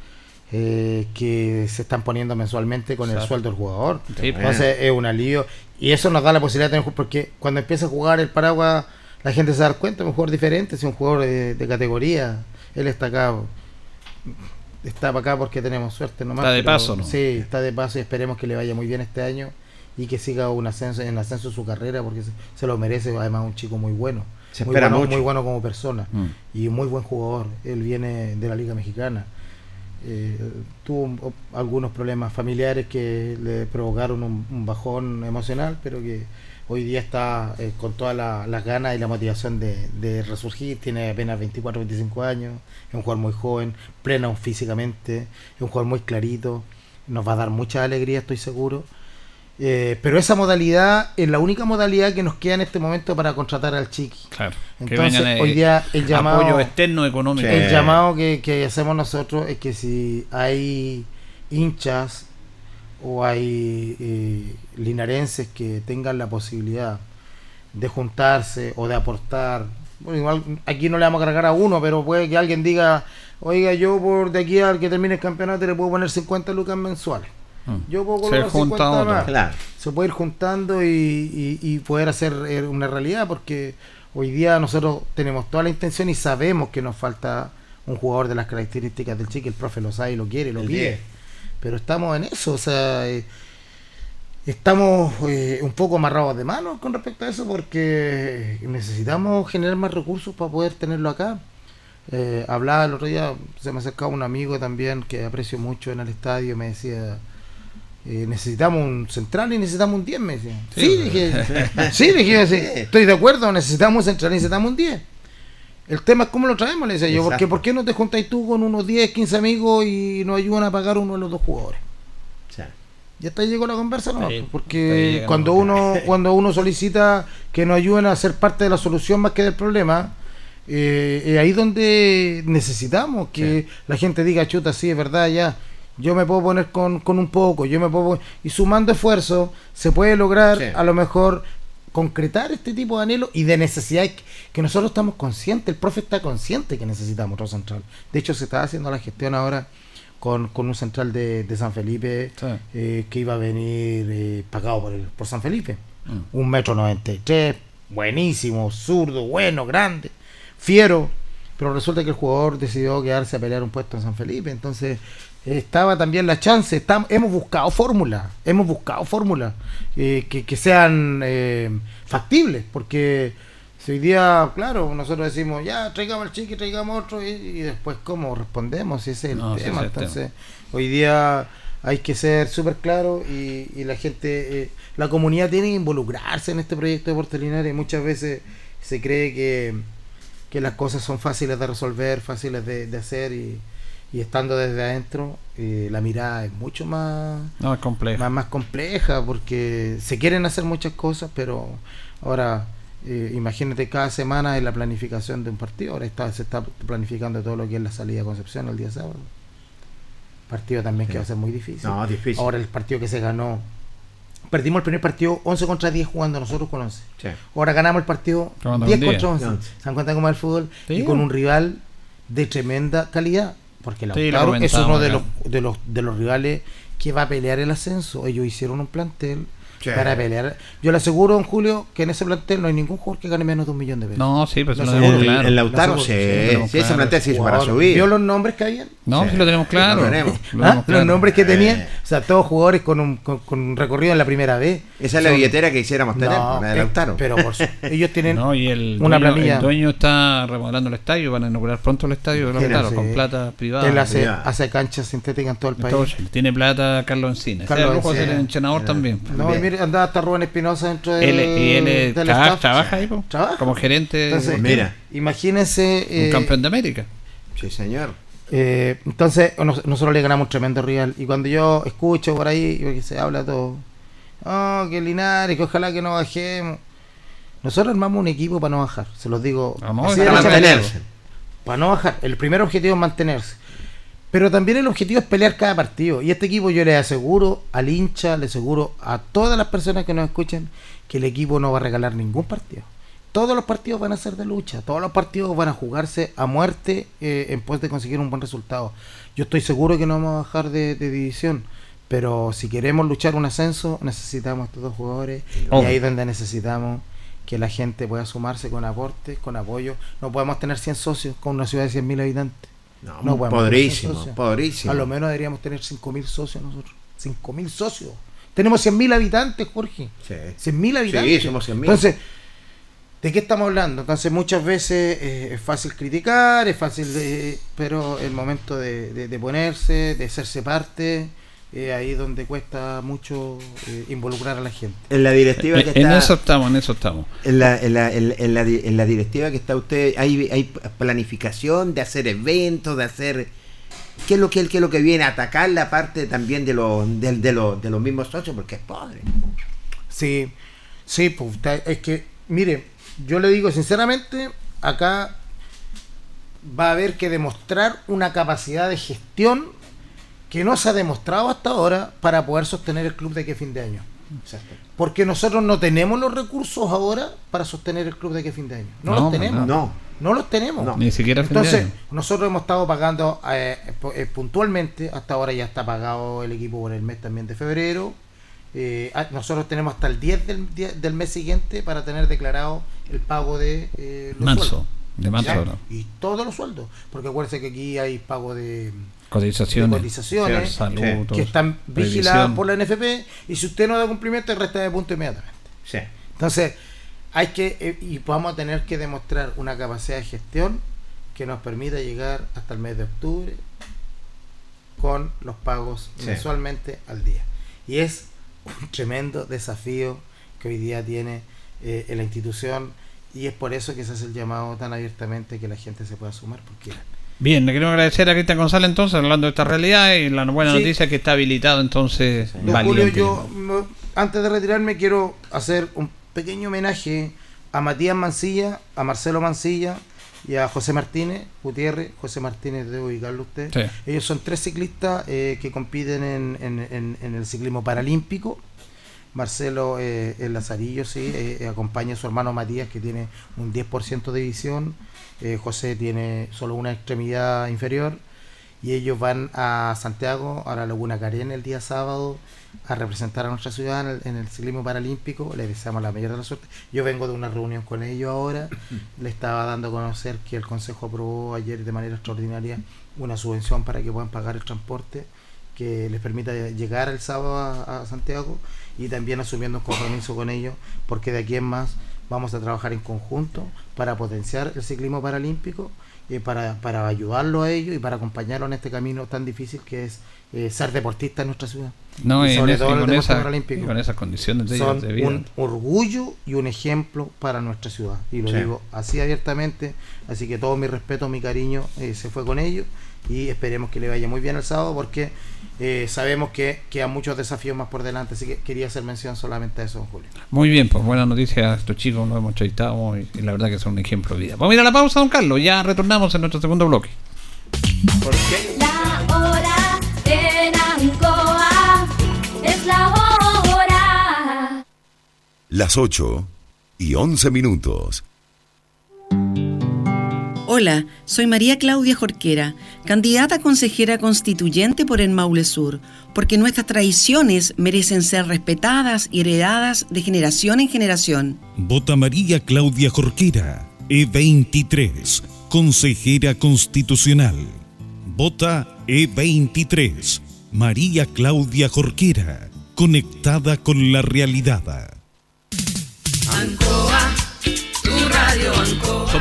eh, que se están poniendo mensualmente con el sueldo del jugador Sí, pues. entonces es un alivio y eso nos da la posibilidad de tener porque cuando empieza a jugar el paraguas la gente se da cuenta es un jugador diferente es un jugador de, de categoría él está acá está para acá porque tenemos suerte nomás. Está de pero paso, ¿no? Sí, está de paso y esperemos que le vaya muy bien este año y que siga un ascenso en ascenso de su carrera porque se, se lo merece, además un chico muy bueno. Se muy espera bueno, mucho. muy bueno como persona Mm. y muy buen jugador. Él viene de la Liga Mexicana. Eh, tuvo algunos problemas familiares que le provocaron un, bajón emocional, pero que hoy día está eh, con todas la- las ganas y la motivación de, de resurgir. Tiene apenas 24, 25 años, es un jugador muy joven, pleno físicamente, es un jugador muy clarito, nos va a dar mucha alegría, estoy seguro. Eh, pero esa modalidad es la única modalidad que nos queda en este momento para contratar al Chiqui. Claro. Entonces, eh, hoy día el llamado, apoyo externo económico. Sí. el llamado que, que hacemos nosotros es que si hay hinchas o hay eh, linarenses que tengan la posibilidad de juntarse o de aportar, bueno, igual aquí no le vamos a cargar a uno, pero puede que alguien diga, oiga, yo por de aquí al que termine el campeonato le puedo poner 50 lucas mensuales. Mm. Yo puedo Se colocar junta 50 otro. más Claro. se puede ir juntando y, y- y poder hacer eh, una realidad porque hoy día nosotros tenemos toda la intención y sabemos que nos falta un jugador de las características del chico, el profe lo sabe y lo quiere y lo El pide. 10. Pero estamos en eso, o sea, eh, estamos eh, un poco amarrados de manos con respecto a eso porque necesitamos generar más recursos para poder tenerlo acá. Eh, hablaba el otro día, se me acercaba un amigo también que aprecio mucho en el estadio, me decía, eh, necesitamos un central y necesitamos un 10, me decía. Sí, Sí. dije, sí, dije, sí, estoy de acuerdo, necesitamos un central y necesitamos un 10. El tema es cómo lo traemos, le decía yo, porque. ¿por qué no te juntáis tú con unos 10, 15 amigos y nos ayudan a pagar uno de los dos jugadores? Sea, Ya hasta ahí llegó la conversa, ¿no? Sí, ahí porque cuando uno cuando uno solicita que nos ayuden a ser parte de la solución más que del problema, eh, es ahí donde necesitamos que la gente diga, chuta, sí, es verdad, ya, yo me puedo poner con, con un poco, yo me puedo... pon-". Y sumando esfuerzo se puede lograr Sí. a lo mejor concretar este tipo de anhelos y de necesidades que, que nosotros estamos conscientes, el profe está consciente que necesitamos otro central. De hecho, se está haciendo la gestión ahora con, con un central de, de San Felipe Sí. eh, que iba a venir eh, pagado por, el- por San Felipe. Mm. Un metro noventa y tres, buenísimo, zurdo, bueno, grande, fiero. Pero resulta que el jugador decidió quedarse a pelear un puesto en San Felipe. Entonces estaba también la chance. estam- hemos buscado fórmulas, hemos buscado fórmulas eh, que, que sean eh, factibles. Porque si hoy día, claro, nosotros decimos, ya, traigamos al chiqui, traigamos otro. Y, y después, ¿cómo respondemos? Ese es el No, tema. es el tema. Entonces, hoy día hay que ser súper claro y, y la gente, eh, la comunidad tiene que involucrarse en este proyecto de Puerto Linares. Muchas veces se cree que, que las cosas son fáciles de resolver, fáciles de, de hacer y, y estando desde adentro, eh, la mirada es mucho más, No, es complejo. más, más compleja porque se quieren hacer muchas cosas, pero ahora eh, imagínate cada semana en la planificación de un partido, ahora está, se está planificando todo lo que es la salida a Concepción el día sábado. Partido también que va a ser muy difícil. no, difícil. Ahora el partido que se ganó, perdimos el primer partido 11 contra 10 jugando nosotros con 11. Sí. Ahora ganamos el partido Jugando 10 con contra 10. 11. Once. ¿Se dan cuenta cómo es el fútbol? Sí, y con un rival de tremenda calidad. Porque Sí, lo Lautaro es uno de los, de, los, de los rivales que va a pelear el ascenso. Ellos hicieron un plantel Sí. para pelear. Yo le aseguro, don Julio, que en ese plantel no hay ningún jugador que gane menos de un millón de pesos. No, sí, pero eso Lo lo tenemos claro. el Lautaro, sí, sí, sí, ese plantel se hizo para subir. ¿Vio los nombres que habían? No, Sí. sí lo tenemos claro. Lo tenemos. ¿Ah? Los nombres que tenían, o sea, todos jugadores con un, con, con un recorrido en la primera vez. Esa es la Son- billetera que quisiéramos tener, No, la de Lautaro. pero por su- ellos tienen No, y el una dueño, planilla. el dueño está remodelando el estadio, van a inaugurar pronto el estadio de Lautaro, sí. con plata privada. él hace, hace canchas sintéticas en todo el país. Tiene plata Carlos Encina. Carlos es Encina. entrenador también. No, andaba hasta Rubén Espinosa dentro de, Él, y él eh, del trabaja, staff. trabaja ahí, po, Trabaja. como gerente, Entonces, Mira. imagínense. un eh, campeón de América. Sí, señor. eh, entonces, nos- nosotros le ganamos un tremendo rival. Y cuando yo escucho por ahí, se habla todo, oh, que Linares, que ojalá que no bajemos. Nosotros armamos un equipo para no bajar, se los digo. Vamos, para mantenerse. Para no bajar. El primer objetivo es mantenerse. Pero también el objetivo es pelear cada partido. Y este equipo yo le aseguro al hincha, le aseguro a todas las personas que nos escuchan que el equipo no va a regalar ningún partido. Todos los partidos van a ser de lucha, todos los partidos van a jugarse a muerte eh, en pos de conseguir un buen resultado. Yo estoy seguro que no vamos a bajar de, de división, pero si queremos luchar un ascenso necesitamos estos dos jugadores y ahí es donde necesitamos que la gente pueda sumarse con aportes, con apoyo. No podemos tener 100 socios con una ciudad de 100.000 habitantes. No, No podrísimo, podrísimo. A lo menos deberíamos tener 5.000 socios nosotros. 5.000 socios. Tenemos 100.000 habitantes, Jorge. Sí. 100.000 habitantes. Sí, somos 100.000. Entonces, ¿de qué estamos hablando? Entonces, muchas veces eh, es fácil criticar, es fácil de. Pero el momento de, de- de ponerse, de hacerse parte, es ahí donde cuesta mucho eh, involucrar a la gente. En la directiva que Eh, En está. eso estamos, en eso estamos. En la, en, la, en, en la, en la directiva que está usted, hay, hay planificación de hacer eventos, de hacer... ¿Qué es lo que, qué es lo que viene? Atacar la parte también de los, de, de los, de los mismos socios, porque es pobre. Sí, sí, pues es que, mire, yo le digo sinceramente, acá va a haber que demostrar una capacidad de gestión que no se ha demostrado hasta ahora para poder sostener el club de a fin de año. Exacto. Porque nosotros no tenemos los recursos ahora para sostener el club de a fin de año. No, No, los tenemos. No, No los tenemos. No. Ni siquiera Entonces, nosotros hemos estado pagando eh, eh, puntualmente, hasta ahora ya está pagado el equipo por el mes también de febrero. Eh, ah, nosotros tenemos hasta el 10 del, del mes siguiente para tener declarado el pago de eh, los Marzo. sueldos. De marzo ¿ya? ahora. Y todos los sueldos. Porque acuérdense que aquí hay pago de, Cotizaciones. Sí, que están vigiladas por la NFP y si usted no da cumplimiento, resta de punto inmediatamente. Sí. Entonces, hay que, eh, y vamos a tener que demostrar una capacidad de gestión que nos permita llegar hasta el mes de octubre con los pagos Sí. mensualmente al día. Y es un tremendo desafío que hoy día tiene eh, en la institución y es por eso que se hace el llamado tan abiertamente que la gente se pueda sumar porque Bien, le queremos agradecer a Cristian González entonces, hablando de esta realidad y la buena Sí. noticia es que está habilitado entonces Don. Julio, yo antes de retirarme quiero hacer un pequeño homenaje a Matías Mancilla, a Marcelo Mancilla y a José Martínez Gutiérrez. José Martínez, debo ubicarlo usted. Sí. Ellos son tres ciclistas eh, que compiten en, en- en- en el ciclismo paralímpico. Marcelo eh, el Lazarillo, sí, eh, eh, acompaña a su hermano Matías que tiene un 10% de visión. Eh, José tiene solo una extremidad inferior y ellos van a Santiago, a la Laguna Carén el día sábado, a representar a nuestra ciudad en el, en el ciclismo paralímpico. Les deseamos la mayor de la suerte. Yo vengo de una reunión con ellos ahora. Le estaba dando a conocer que el Consejo aprobó ayer de manera extraordinaria una subvención para que puedan pagar el transporte que les permita llegar el sábado a Santiago y también asumiendo un compromiso con ellos porque de aquí en más vamos a trabajar en conjunto para potenciar el ciclismo paralímpico y para, para ayudarlo a ellos y para acompañarlo en este camino tan difícil que es eh, ser deportista en nuestra ciudad. No, y sobre todo y el con, esa- paralímpico. y con esas condiciones de, Son de vida. un orgullo y un ejemplo para nuestra ciudad. Y lo Sí. digo así abiertamente. Así que todo mi respeto, mi cariño eh, se fue con ellos. Y esperemos que le vaya muy bien el sábado porque eh, sabemos que quedan muchos desafíos más por delante. Así que quería hacer mención solamente a eso, don Julio. Muy bien, pues buena noticia. Estos chicos los hemos entrevistado y, y la verdad que son un ejemplo de vida. Vamos a ir a la pausa, don Carlos. Ya retornamos en nuestro segundo bloque. La hora en Ancoa es la hora. Las 8 y 11 minutos. Hola, soy María Claudia Jorquera, candidata a consejera constituyente por el Maule Sur, porque nuestras tradiciones merecen ser respetadas y heredadas de generación en generación. Vota María Claudia Jorquera, E23, consejera constitucional. Vota E23, María Claudia Jorquera, conectada con la realidad.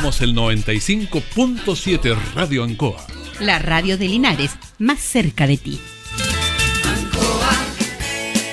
El 95.7 Radio Ancoa. La radio de Linares, más cerca de ti.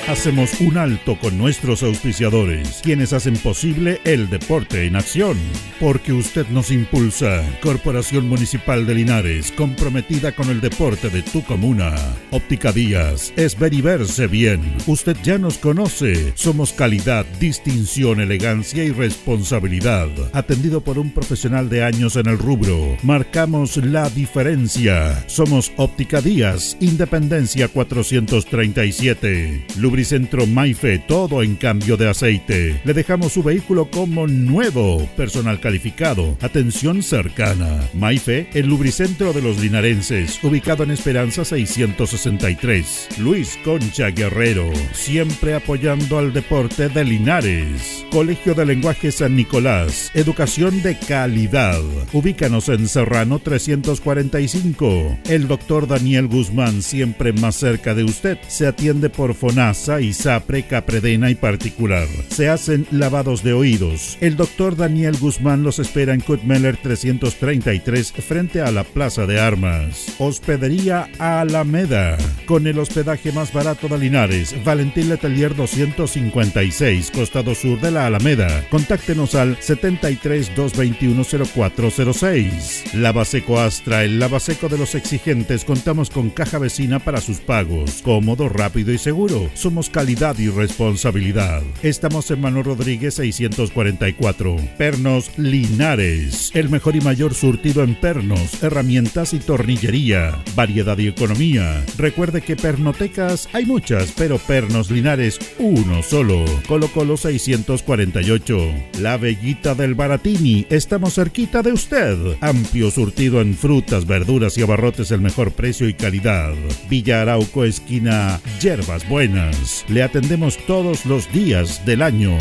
Hacemos un alto con nuestros auspiciadores, quienes hacen posible el deporte en acción. Porque usted nos impulsa. Corporación Municipal de Linares, comprometida con el deporte de tu comuna. Óptica Díaz, es ver y verse bien. Usted ya nos conoce. Somos calidad, distinción, elegancia y responsabilidad. Atendido por un profesional de años en el rubro. Marcamos la diferencia. Somos Óptica Díaz, Independencia 437. Lubricentro Maife, todo en cambio de aceite. Le dejamos su vehículo como nuevo. Personal calificado, atención cercana. Maife, el lubricentro de los linarenses, ubicado en Esperanza 663. Luis Concha Guerrero, siempre apoyando al deporte de Linares. Colegio de Lenguaje San Nicolás, educación de calidad. Ubícanos en Serrano 345. El doctor Daniel Guzmán, siempre más cerca de usted, se atiende por FONASA, ISAPRE, Capredena y particular. Se hacen lavados de oídos. El doctor Daniel Guzmán los espera en Kutmeller 333 frente a la Plaza de Armas. Hospedería Alameda. Con el hospedaje más barato de Linares, Valentín Letelier 256, costado sur de la Alameda. Contáctenos al 73 221 0406. Lavaseco Astra, el lavaseco de los exigentes. Contamos con caja vecina para sus pagos. Cómodo, rápido y seguro. Somos calidad y responsabilidad. Estamos en Manuel Rodríguez 644. Pernos Linares. El mejor y mayor surtido en pernos, herramientas y tornillería. Variedad y economía. Recuerde que pernotecas hay muchas, pero pernos Linares uno solo. Colo Colo 648. La Bellita del Baratini. Estamos cerquita de usted. Amplio surtido en frutas, verduras y abarrotes el mejor precio y calidad. Villa Arauco esquina Yerbas Buenas. Le atendemos todos los días del año.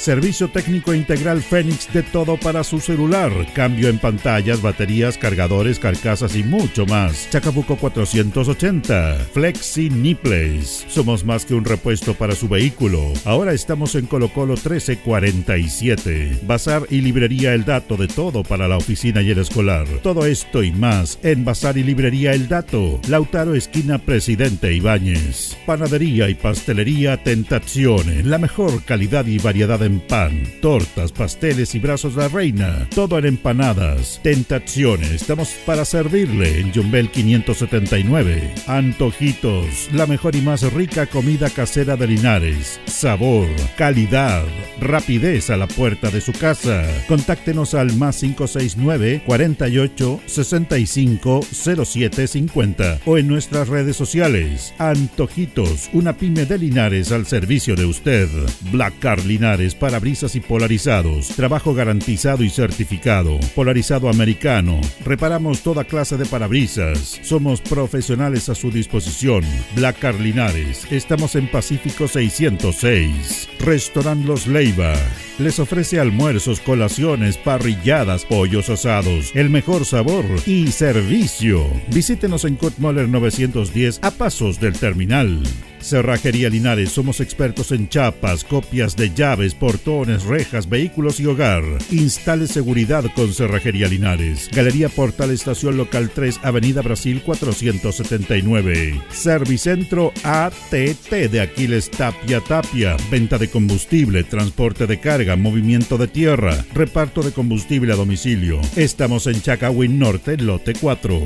Servicio técnico integral Fénix de todo para su celular. Cambio en pantallas, baterías, cargadores, carcasas y mucho más. Chacabuco 480. Flexi Nipples. Somos más que un repuesto para su vehículo. Ahora estamos en Colo Colo 1347. Bazar y librería El Dato de todo para la oficina y el escolar. Todo esto y más en Bazar y librería El Dato. Lautaro esquina Presidente Ibáñez. Panadería y pastelería Tentazione. La mejor calidad y variedad en pan, tortas, pasteles y brazos de la reina. Todo en empanadas. Tentazione. Estamos para servirle en Jumbel 579. Antojitos. La mejor y más rica comida casera de Linares. Sabor, calidad, rapidez a la puerta de su casa. Contáctenos al más 569 48 65 07 50 o en nuestras redes sociales. Antojitos, una pyme de Linares al servicio de usted. Black Car Linares, parabrisas y polarizados. Trabajo garantizado y certificado. Polarizado americano. Reparamos toda clase de parabrisas. Somos profesionales a su disposición. Black Car Linares. Estamos en Pacífico 606. Restaurant Los Leiva. Les ofrece almuerzos, colaciones, parrilladas, pollos asados, el mejor sabor y servicio. Visítenos en Kurt Moller 910 a pasos del terminal. Cerrajería Linares, somos expertos en chapas, copias de llaves, portones, rejas, vehículos y hogar. Instale seguridad con Cerrajería Linares. Galería Portal Estación Local 3, Avenida Brasil 479. Servicentro ATT de Aquiles Tapia Tapia. Venta de combustible, transporte de carga, movimiento de tierra, reparto de combustible a domicilio. Estamos en Chacawin Norte, lote 4.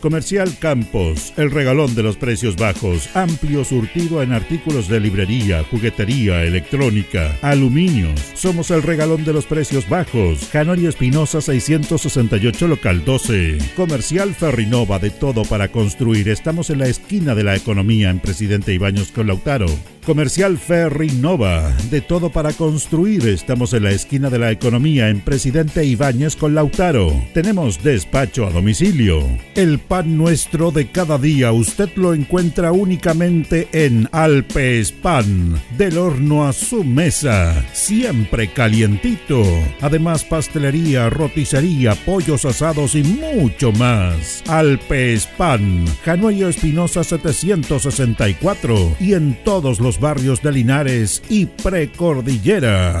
Comercial Campos, el regalón de los precios bajos, amplio surtido en artículos de librería, juguetería, electrónica, aluminios. Somos el regalón de los precios bajos. Janorio Espinosa 668 local 12. Comercial Ferrinova de todo para construir. Estamos en la esquina de la economía en Presidente Ibaños con Lautaro. Comercial Ferrinova de todo para construir. Estamos en la esquina de la economía en Presidente Ibáñez con Lautaro. Tenemos despacho a domicilio. El pan nuestro de cada día usted lo encuentra únicamente en Alpes Pan. Del horno a su mesa. Siempre calientito. Además pastelería, roticería, pollos asados y mucho más. Alpes Pan. Januello Espinosa 764. Y en todos los barrios de Linares y Precordillera.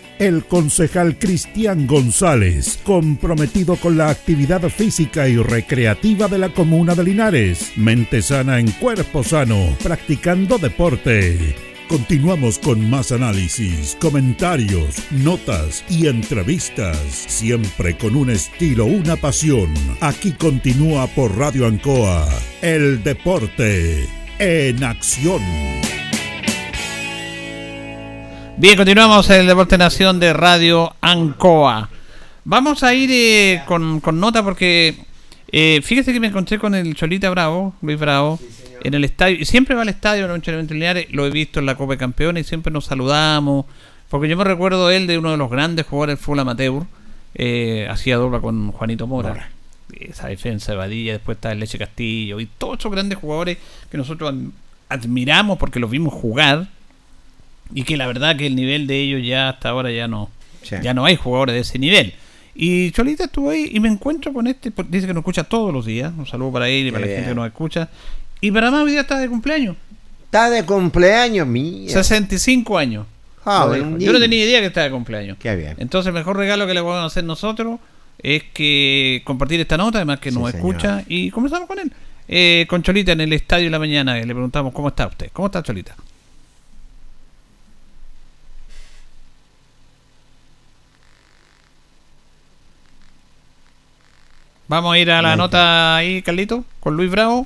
el concejal Cristian González, comprometido con la actividad física y recreativa de la comuna de Linares. Mente sana en cuerpo sano, practicando deporte. Continuamos con más análisis, comentarios, notas y entrevistas, siempre con un estilo, una pasión. Aquí continúa por Radio Ancoa, el deporte en acción. Bien, continuamos en el Deporte Nación de Radio Ancoa. Vamos a ir eh, con, con nota porque eh, fíjese que me encontré con el Cholita Bravo, Luis Bravo, en el estadio. Y siempre va al estadio, no Lineares, lo he visto en la Copa de Campeones y siempre nos saludamos. Porque yo me recuerdo él de uno de los grandes jugadores del fútbol amateur. Eh, hacía dobla con Juanito Mora. Esa defensa de Badilla, después está el Leche Castillo y todos esos grandes jugadores que nosotros adm- admiramos porque los vimos jugar y que la verdad que el nivel de ellos ya hasta ahora ya no Sí. ya no hay jugadores de ese nivel. Y Cholita estuvo ahí y me encuentro con este dice que nos escucha todos los días. Un saludo para él y Qué para la bien. gente que nos escucha. Y para más hoy día está de cumpleaños. Está de cumpleaños, mía. 65 años. Ah, buen yo no tenía idea que estaba de cumpleaños. Qué bien. entonces el mejor regalo que le podemos hacer nosotros es que compartir esta nota además que Sí, nos señor. escucha y comenzamos con él. Eh, con Cholita en el estadio de la mañana le preguntamos cómo está usted cómo está Cholita Vamos a ir a la Ahí nota ahí, Carlito, con Luis Bravo.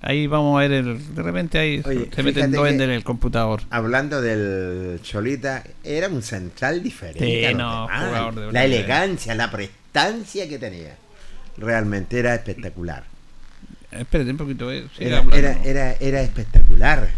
Ahí vamos a ver, el, de repente ahí Oye, se meten dos en el computador. Hablando del Cholita, era un central diferente. Sí, no, jugador de la elegancia, la prestancia que tenía. Realmente era espectacular. Espérate un poquito, eh, Era, era, era, era espectacular.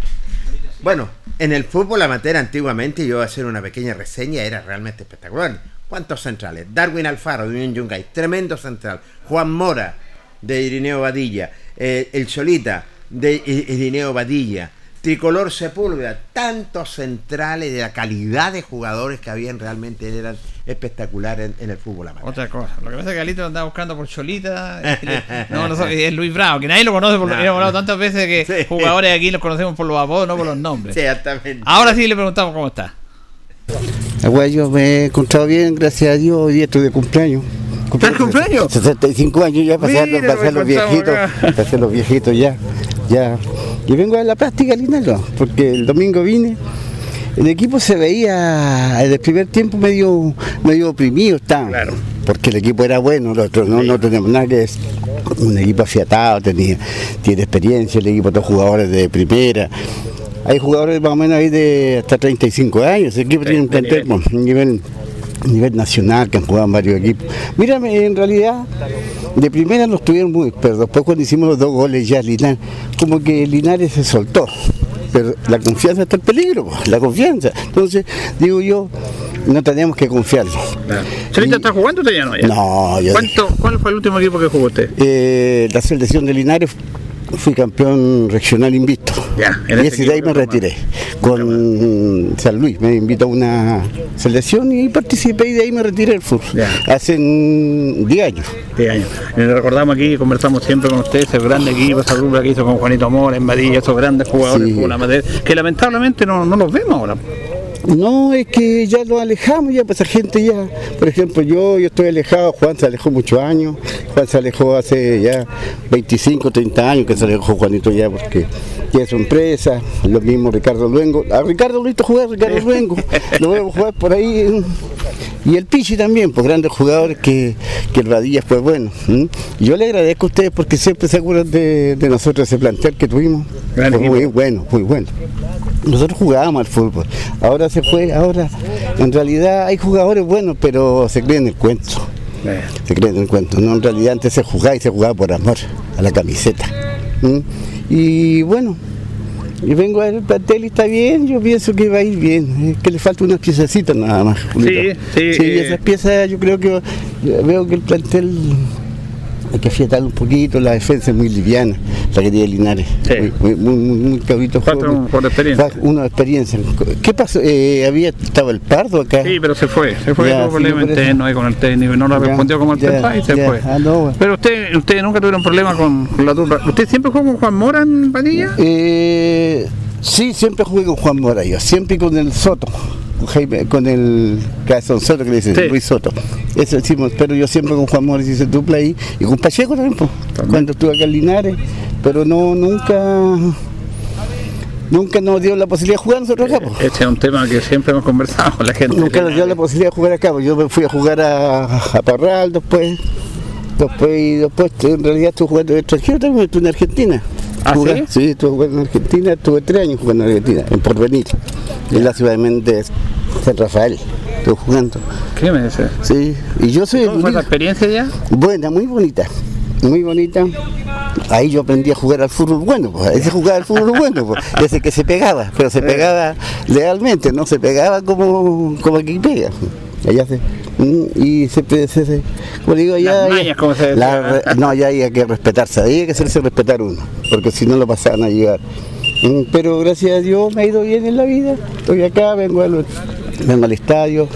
Bueno, en el fútbol amateur antiguamente, yo voy a hacer una pequeña reseña, era realmente espectacular. ¿Cuántos centrales? Darwin Alfaro de Unión Yungay, tremendo central. Juan Mora de Irineo Badilla. eh, el Cholita de Irineo Badilla. Tricolor Sepúlveda. Tantos centrales de la calidad de jugadores que habían realmente eran espectaculares en, en el fútbol amateur. Otra cosa. Lo que pasa es que Galito andaba buscando por Cholita. no, no, es Luis Bravo, que nadie lo conoce. Por, No, hemos hablado tantas veces que jugadores aquí los conocemos por los apodos, no por los nombres. Exactamente. Ahora sí le preguntamos cómo está. Agua, yo me he encontrado bien, gracias a Dios, hoy día estoy de cumpleaños. ¿Estás cumpleaños? 65 años ya, pasar, Mira, los viejitos, acá. pasar los viejitos ya, ya. Y vengo a la práctica, Linalo, porque el domingo vine, el equipo se veía en el primer tiempo medio, medio oprimido, estaba, porque el equipo era bueno, nosotros no, no tenemos nada que decir. Un equipo afiatado, tenía, tiene experiencia, el equipo de jugadores de primera. Hay jugadores más o menos ahí de hasta 35 años, el equipo tiene un plantel, nivel a nivel nacional que han jugado en varios equipos. Mírame, en realidad, de primera nos tuvieron muy, pero después cuando hicimos los dos goles ya Linares, como que Linares se soltó. Pero la confianza está en peligro, la confianza. Entonces, digo yo, no tenemos que confiar. ¿Cholita está jugando usted ya no? Ya? No, yo- ¿Cuánto, ¿Cuál fue el último equipo que jugó usted? Eh, la selección de Linares fui campeón regional invicto. Ya, y ese de ahí me retiré. Con San Luis me invitó a una selección y participé y de ahí me retiré del fútbol. Hace mm, 10 años. 10 años. Y le recordamos aquí, conversamos siempre con ustedes, ese grande equipo, esa dupla que hizo con Juanito Mora, en Badilla, esos grandes jugadores que lamentablemente no, no los vemos ahora. No, es que ya nos alejamos, ya pues esa gente ya, por ejemplo, yo, yo estoy alejado, Juan se alejó muchos años, Juan se alejó hace ya 25, 30 años que se alejó Juanito ya porque tiene su empresa, lo mismo Ricardo Luengo, a Ricardo lo visto jugar, Ricardo Luengo, lo veo jugar por ahí, y el Pichi también, pues grandes jugadores que, que el Radilla fue bueno. Yo le agradezco a ustedes porque siempre se acuerdan de, de nosotros ese plantel que tuvimos, fue muy bueno, muy bueno. Nosotros jugábamos al fútbol. Ahora se fue, ahora en realidad hay jugadores buenos, pero se creen el cuento. Se creen el cuento. No, en realidad antes se jugaba y se jugaba por amor a la camiseta. ¿Mm? Y bueno, y vengo a ver el plantel y está bien, yo pienso que va a ir bien. Es que le falta unas piececitas nada más. Julito. sí, Sí, eh. esas piezas yo creo que veo que el plantel hay que afiatarlo un poquito, la defensa es muy liviana, la que tiene Linares. Muy, muy, muy, muy, muy cabrito juego. por experiencia. De experiencia. ¿Qué pasó? Eh, había estaba el pardo acá. Sí, pero se fue, se fue, Ya, sí, problema interno ahí con el técnico y no lo Ya, respondió como el y se ya. fue. Ah, no, bueno. Pero usted, usted nunca tuvieron problema con, con la dupla. ¿Usted siempre jugó con Juan Mora en Padilla? Eh, sí, siempre jugué con Juan Mora, yo, siempre con el Soto, Jaime- con el Cabezón Soto que le dicen, Luis Soto. Eso hicimos, pero yo siempre con Juan Mora hice dupla ahí, y con Pacheco también, pues, cuando estuve acá en Linares, pero no, nunca, nunca nos dio la posibilidad de jugar nosotros acá, pues. Este es un tema que siempre hemos conversado con la gente. Nunca nos dio la posibilidad de jugar acá, pues yo me fui a jugar a, a Parral después, después y después en realidad estuve jugando en extranjero también, estuve en Argentina. ¿Ah, Jugué- sí? Sí, estuve jugando en Argentina, estuve tres años jugando en Argentina, en Porvenir, en la ciudad de Méndez, San Rafael, estuve jugando. ¿Qué me dice? Sí, y yo soy... ¿Cómo fue la experiencia ya? Buena, muy bonita, muy bonita. Ahí yo aprendí a jugar al fútbol bueno, pues, ese jugar al fútbol bueno, pues, ese que se pegaba, pero se pegaba legalmente, no se pegaba como, como aquí pega. Allá se, mm, y se, se, se- como digo, allá, Las mañas, como se decía. la re- no, allá hay que respetarse, ahí hay que hacerse respetar uno, porque si no lo pasaban a llegar. Mm, Pero gracias a Dios me ha ido bien en la vida, estoy acá, vengo al, vengo al estadio,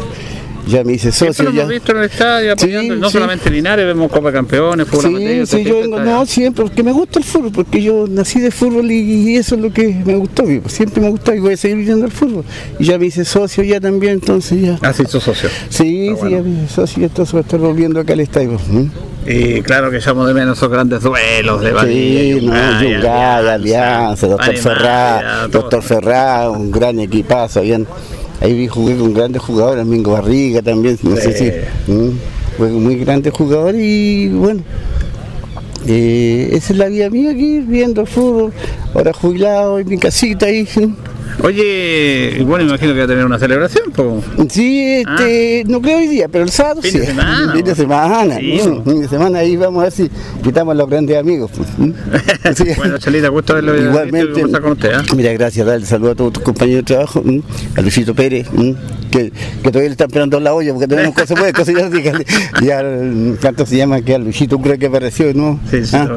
ya me hice Siempre socio. lo ya. hemos visto en el estadio apoyando, no sí. solamente en Linares, vemos Copa Campeones, fútbol Sí, amateur, sí, yo vengo, no, siempre, porque me gusta el fútbol, porque yo nací de fútbol y, y eso es lo que me gustó, siempre me gustó y voy a seguir viviendo el fútbol. Y ya me hice socio ya también, entonces ya. Ah, sí, sos socio. Sí, sí, ya me hice socio, entonces voy a estar volviendo acá al estadio. ¿Mm? Y claro que echamos de menos esos grandes duelos de Badilla, Sí, no, Yungay, Alianza, Doctor Ferrá, Doctor Ferrá, un gran equipazo, bien. Ahí vi jugué con grandes jugadores, Mingo Barriga también, no sé si. mm, Fue un muy grandes jugadores y bueno. Eh, esa es la vida mía aquí, viendo el fútbol, ahora jubilado en mi casita ahí. Oye, bueno, imagino que va a tener una celebración, po. Sí, este, no creo hoy día, pero el sábado Fin sí. de semana, Fin de semana. Sí, fin de semana ahí vamos a ver si quitamos a los grandes amigos. pues. Sí. Bueno, Chalita, gusto verlo visto Igualmente, con usted. ¿ah? mira, gracias, darle saludo a todos tus compañeros de trabajo, a Luisito Pérez, que, que todavía le están esperando en la olla porque todavía nunca se puede cocinar, dígale. y al, ¿cuánto se llama? Que a Luisito creo que apareció, ¿no? Sí, sí, Ah,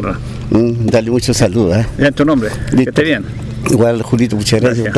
darle muchos saludos. ¿eh? Ya en tu nombre, que Listo. esté bien. Igual, Julito, muchas gracias.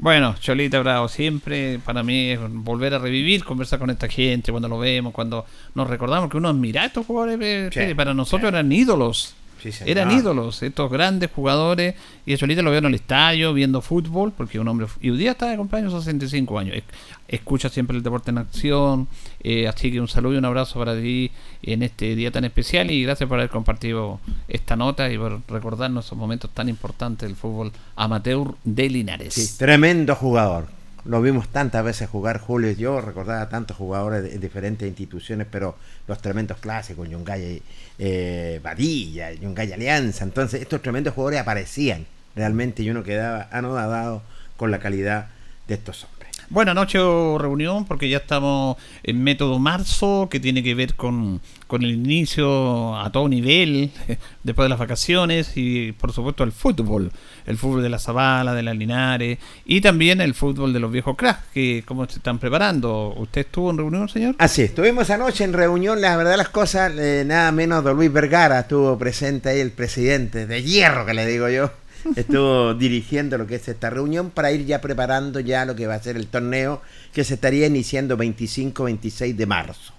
Bueno, Cholita Bravo, siempre para mí es volver a revivir, conversar con esta gente cuando lo vemos, cuando nos recordamos que uno admira a estos jugadores, eh, Sí, Pérez, para nosotros eran ídolos. Sí. Eran ídolos, estos grandes jugadores. Y a Cholita lo veo en el estadio, viendo fútbol, porque un hombre. Y hoy día está de cumpleaños, 65 años. Es- Escucha siempre el deporte en acción. eh, así que un saludo y un abrazo para ti en este día tan especial. Y gracias por haber compartido esta nota y por recordarnos esos momentos tan importantes del fútbol amateur de Linares. Sí, tremendo jugador. Lo vimos tantas veces jugar, Julio. Yo recordaba a tantos jugadores en diferentes instituciones, pero los tremendos clásicos, Yungay eh, Badilla, Yungay Alianza. Entonces, estos tremendos jugadores aparecían realmente y uno quedaba anodado con la calidad de estos hombres. Buena noche o reunión, porque ya estamos en método marzo, que tiene que ver con, con el inicio a todo nivel, después de las vacaciones, y por supuesto el fútbol, el fútbol de la Zabala, de la Linares, y también el fútbol de los viejos cracks, que cómo se están preparando. ¿Usted estuvo en reunión, señor? Así, estuvimos anoche en reunión, la verdad las cosas, eh, nada menos de Luis Vergara estuvo presente ahí, el presidente de hierro que le digo yo, estuvo dirigiendo lo que es esta reunión para ir ya preparando ya lo que va a ser el torneo que se estaría iniciando 25-26 de marzo.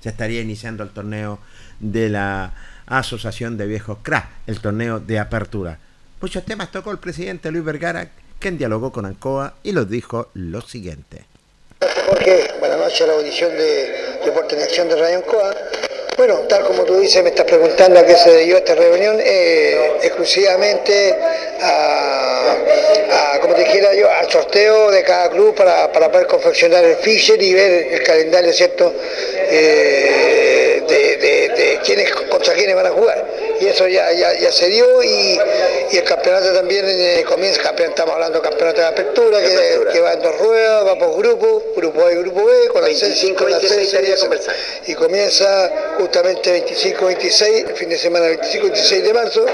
Se estaría iniciando el torneo de la Asociación de Viejos Crack, el torneo de apertura. Muchos temas tocó el presidente Luis Vergara, quien dialogó con Ancoa y los dijo lo siguiente. Jorge, buenas noches a la audición de Deporte en Acción de Radio Ancoa. Bueno, tal como tú dices, me estás preguntando a qué se debió esta reunión, eh, exclusivamente a, como te dijera yo, al sorteo de cada club para, para poder confeccionar el fisher y ver el calendario, ¿cierto?, eh, de, de- de quiénes, contra quiénes van a jugar. Y eso ya, ya, ya se dio y, y el campeonato también eh, comienza, campeón- estamos hablando de campeonato de apertura, que, que va en dos ruedas, va por grupos, grupo A y grupo B, con ascenso, con ascenso y comienza justamente 25-26, el fin de semana 25-26 de marzo,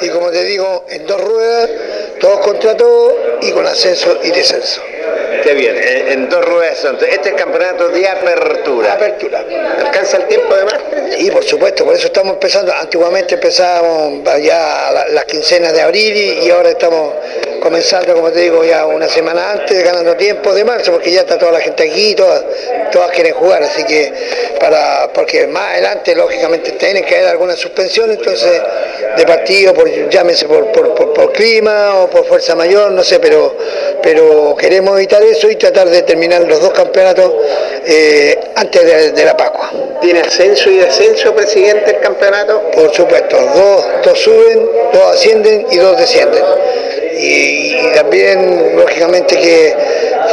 y como te digo, en dos ruedas, todos contra todos y con ascenso y descenso. Qué bien, en, en dos ruedas son. Este es el campeonato de apertura. Apertura. ¿Alcanza el tiempo además? Y por supuesto, por eso estamos empezando. Antiguamente empezábamos ya la- las quincenas de abril y, y ahora estamos comenzando, como te digo, ya una semana antes, ganando tiempo de marzo, porque ya está toda la gente aquí, todas, todas quieren jugar, así que para, porque más adelante lógicamente tienen que haber alguna suspensión, entonces de partido, por, llámese por, por, por- por clima o por fuerza mayor, no sé, pero, pero queremos evitar eso y tratar de terminar los dos campeonatos eh, antes de, de la Pascua. ¿Tiene ascenso y descenso, presidente, el campeonato? Por supuesto, dos, dos suben, dos ascienden y dos descienden. Y, y también, lógicamente, que,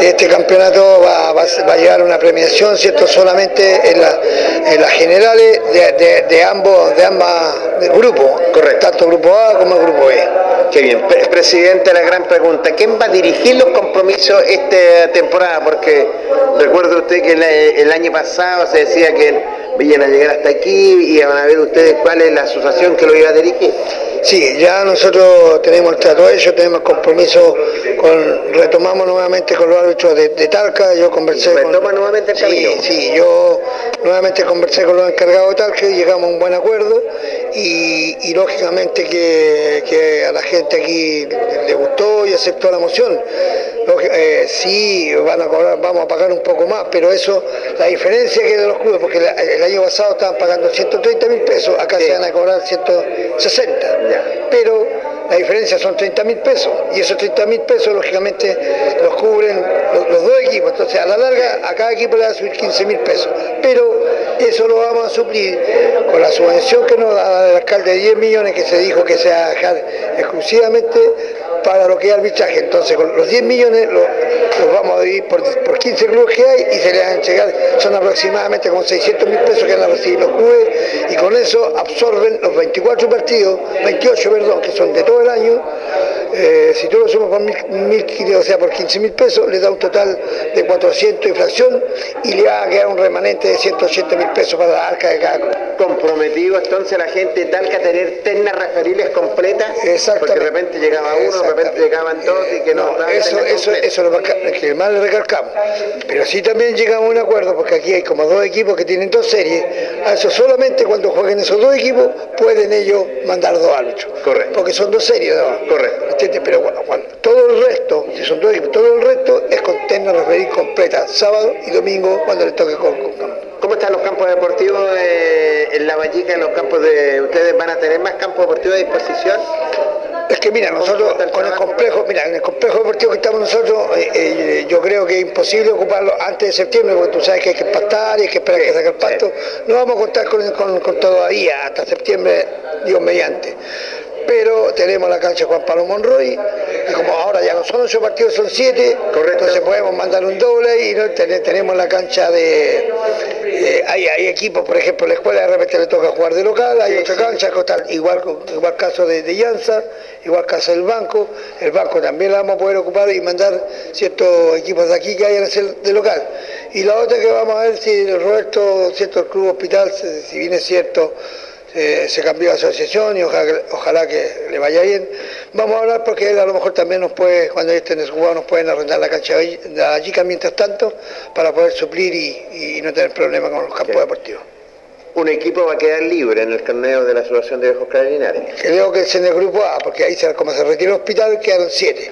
este campeonato va, va a- va a llevar una premiación, ¿cierto? Solamente en, la- en las generales de, de- de ambos, de ambas grupos, correcto. tanto grupo A como grupo B. Qué bien. Pre- presidente, la gran pregunta. ¿Quién va a dirigir los compromisos esta temporada? Porque recuerda usted que el, el año pasado se decía que iban a llegar hasta aquí y van a ver ustedes cuál es la asociación que lo iba a dirigir. Sí, ya nosotros tenemos el trato hecho, tenemos el compromiso, con, retomamos nuevamente con los árbitros de, de Talca, yo conversé con... Retoma nuevamente el sí, camino. sí, yo nuevamente conversé con los encargados de Talca y llegamos a un buen acuerdo y, y lógicamente que, que a la gente aquí le gustó y aceptó la moción. Eh, sí, van a cobrar, vamos a pagar un poco más, pero eso, la diferencia que de los clubes, porque la- el año pasado estaban pagando 130 mil pesos, acá se van a cobrar 160, pero la diferencia son 30 mil pesos, y esos 30 mil pesos lógicamente los cubren los, los dos equipos, entonces a la larga a cada equipo le va a subir 15 mil pesos, pero eso lo vamos a suplir con la subvención que nos da el alcalde de 10 millones que se dijo que se va a dejar exclusivamente para lo que es arbitraje. Entonces, con los 10 millones los, los vamos a dividir por, por 15 clubes que hay y se les van a entregar, son aproximadamente como 600 mil pesos que van a recibir los clubes y con eso absorben los 24 partidos, 28, perdón, que son de todo el año. Eh, si tú lo sumas por mil, mil, o sea, por 15 mil pesos, le da un total de 400 de fracción y le va a quedar un remanente de 180 mil pesos para la arca de cada club. Comprometido entonces la gente de Talca a tener ternas referibles completas, Exactamente. porque de repente llegaba uno, repente llegaban dos y que no, eso, eso, eso es lo que más le recalcamos. Pero sí también llegamos a un acuerdo, porque aquí hay como dos equipos que tienen dos series. A eso solamente cuando jueguen esos dos equipos pueden ellos mandar dos árbitros. Correcto. Porque son dos series. ¿no? Correcto. ¿Entiendes? Pero cuando, cuando todo el resto, si son dos equipos, todo el resto es con terna referir completa, sábado y domingo cuando les toque con, con- ¿Cómo están los campos deportivos eh, en La Vallica, en los campos de... ¿Ustedes van a tener más campos deportivos a disposición? Es que mira, nosotros con el complejo, mira, en el complejo deportivo que estamos nosotros, eh, eh, yo creo que es imposible ocuparlo antes de septiembre, porque tú sabes que hay que pastar y hay que esperar que saque el pasto. No vamos a contar con, con- con todavía hasta septiembre, Dios mediante. Pero tenemos la cancha Juan Pablo Monroy, y como ahora ya no son ocho partidos, son siete, entonces podemos mandar un doble y no Ten- tenemos la cancha de... eh, hay, hay equipos, por ejemplo, la escuela de repente le toca jugar de local, hay otra cancha, igual, igual caso de, de Llanza, igual caso del banco, el banco también la vamos a poder ocupar y mandar ciertos equipos de aquí que vayan a ser de local. Y la otra que vamos a ver si el Roberto, cierto, el Club Hospital, si si bien es cierto, eh, se cambió de asociación y ojalá, ojalá que le vaya bien. Vamos a hablar porque él a lo mejor también nos puede, cuando estén desjugados, nos pueden arrendar la cancha de la chica mientras tanto para poder suplir y, y no tener problemas con los campos deportivos. Un equipo va a quedar libre en el torneo de la Asociación de Viejos Carabinares. Creo que es en el grupo A, porque ahí se- como se retiró el hospital quedaron siete.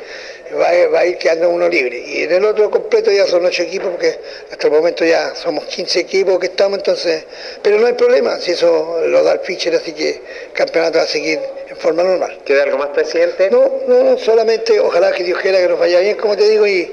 Va a, va a ir quedando uno libre. Y en el otro completo ya son ocho equipos, porque hasta el momento ya somos 15 equipos que estamos, entonces. Pero no hay problema, si eso lo da el pitcher, así que el campeonato va a seguir en forma normal. ¿Queda algo más, presidente? No, no, no, solamente ojalá que Dios quiera que nos vaya bien, como te digo, y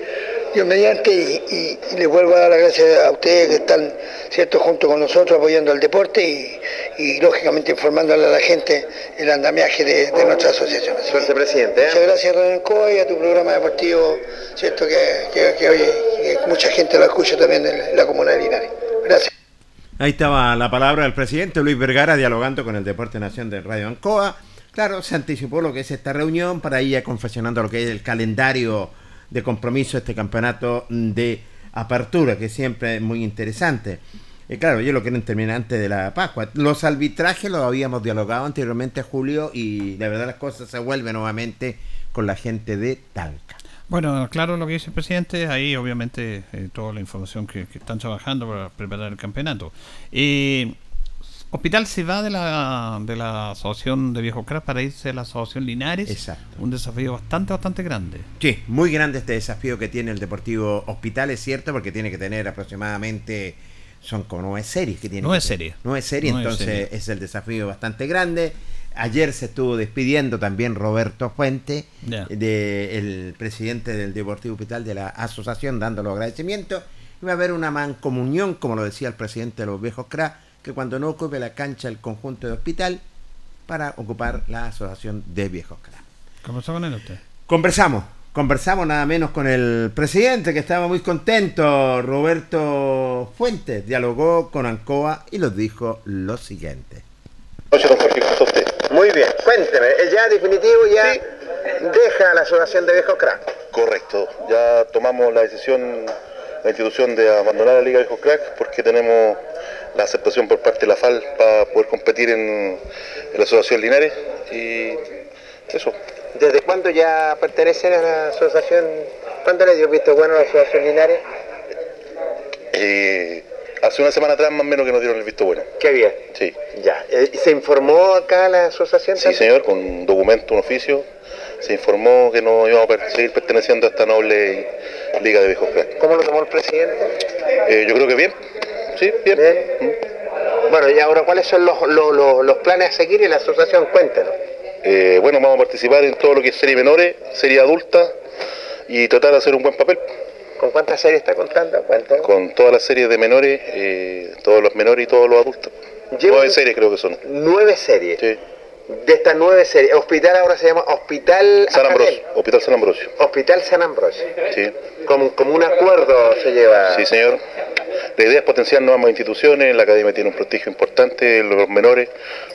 Dios mediante, y, y, y les vuelvo a dar las gracias a ustedes que están, ¿cierto?, junto con nosotros apoyando al deporte y, y, lógicamente informándole a la gente el andamiaje de, de nuestra asociación. Así Suerte, que, presidente. ¿eh? Muchas gracias, Renan Coa, y a tu programa deportivo, ¿cierto?, que, que, que, oye, que mucha gente lo escucha también en la comuna de Linares. Gracias. Ahí estaba la palabra del presidente Luis Vergara dialogando con el Deporte Nación de Radio Ancoa. Claro, se anticipó lo que es esta reunión para ir confeccionando lo que es el calendario de compromiso este campeonato de apertura, que siempre es muy interesante. Y claro, yo lo quieren terminar antes de la Pascua. Los arbitrajes los habíamos dialogado anteriormente, Julio, y la verdad las cosas se vuelven nuevamente con la gente de Talca. Bueno, claro lo que dice el presidente, ahí obviamente eh, toda la información que, que están trabajando para preparar el campeonato. Eh, Hospital se va de la, de la asociación de Viejo Crack para irse a la asociación Linares. Exacto. Un desafío bastante, bastante grande. Sí, muy grande este desafío que tiene el Deportivo Hospital, es cierto, porque tiene que tener aproximadamente, son como nueve series que tiene. Nueve series. Nueve series, entonces series. es el desafío bastante grande. Ayer se estuvo despidiendo también Roberto Fuente, de, el presidente del Deportivo Hospital de la asociación, dando los agradecimientos. Y va a haber una mancomunión, como lo decía el presidente de los viejos CRA, que cuando no ocupe la cancha el conjunto de hospital, para ocupar la asociación de viejos CRA. ¿Conversó con él usted? Conversamos, conversamos nada menos con el presidente que estaba muy contento, Roberto Fuentes, dialogó con Ancoa y nos dijo lo siguiente. Muy bien, cuénteme, ¿es ya definitivo ya deja la Asociación de Viejos Crack? Correcto, ya tomamos la decisión, la institución de abandonar la Liga de Viejos Crack porque tenemos la aceptación por parte de la FAL para poder competir en, en la Asociación Linares y eso. ¿Desde cuándo ya pertenecen a la asociación? ¿Cuándo le dio visto bueno a la Asociación Linares? Eh, hace una semana atrás más o menos que nos dieron el visto bueno. Qué bien. Sí. Ya. Eh, ¿Se informó acá la asociación? Sí, también? señor, con un documento, un oficio, se informó que no íbamos a seguir perteneciendo a esta noble Liga de Viejos. ¿Cómo lo tomó el presidente? Eh, yo creo que bien, sí, bien. Bueno, y ahora, ¿cuáles son los, los, los- planes a seguir en la asociación? Cuéntenos. Eh, bueno, vamos a participar en todo lo que es serie menores, serie adulta y tratar de hacer un buen papel. ¿Con cuántas series está contando? Cuéntenos. Con todas las series de menores, eh, todos los menores y todos los adultos. Nueve series creo que son. Nueve series. Sí. De estas nueve series, hospital ahora se llama Hospital San Ambrosio. Hospital San Ambrosio. Hospital San Ambrosio. Sí. Como, como un acuerdo se lleva. Sí, señor. La idea es potenciar nuevas instituciones, la academia tiene un prestigio importante, los menores,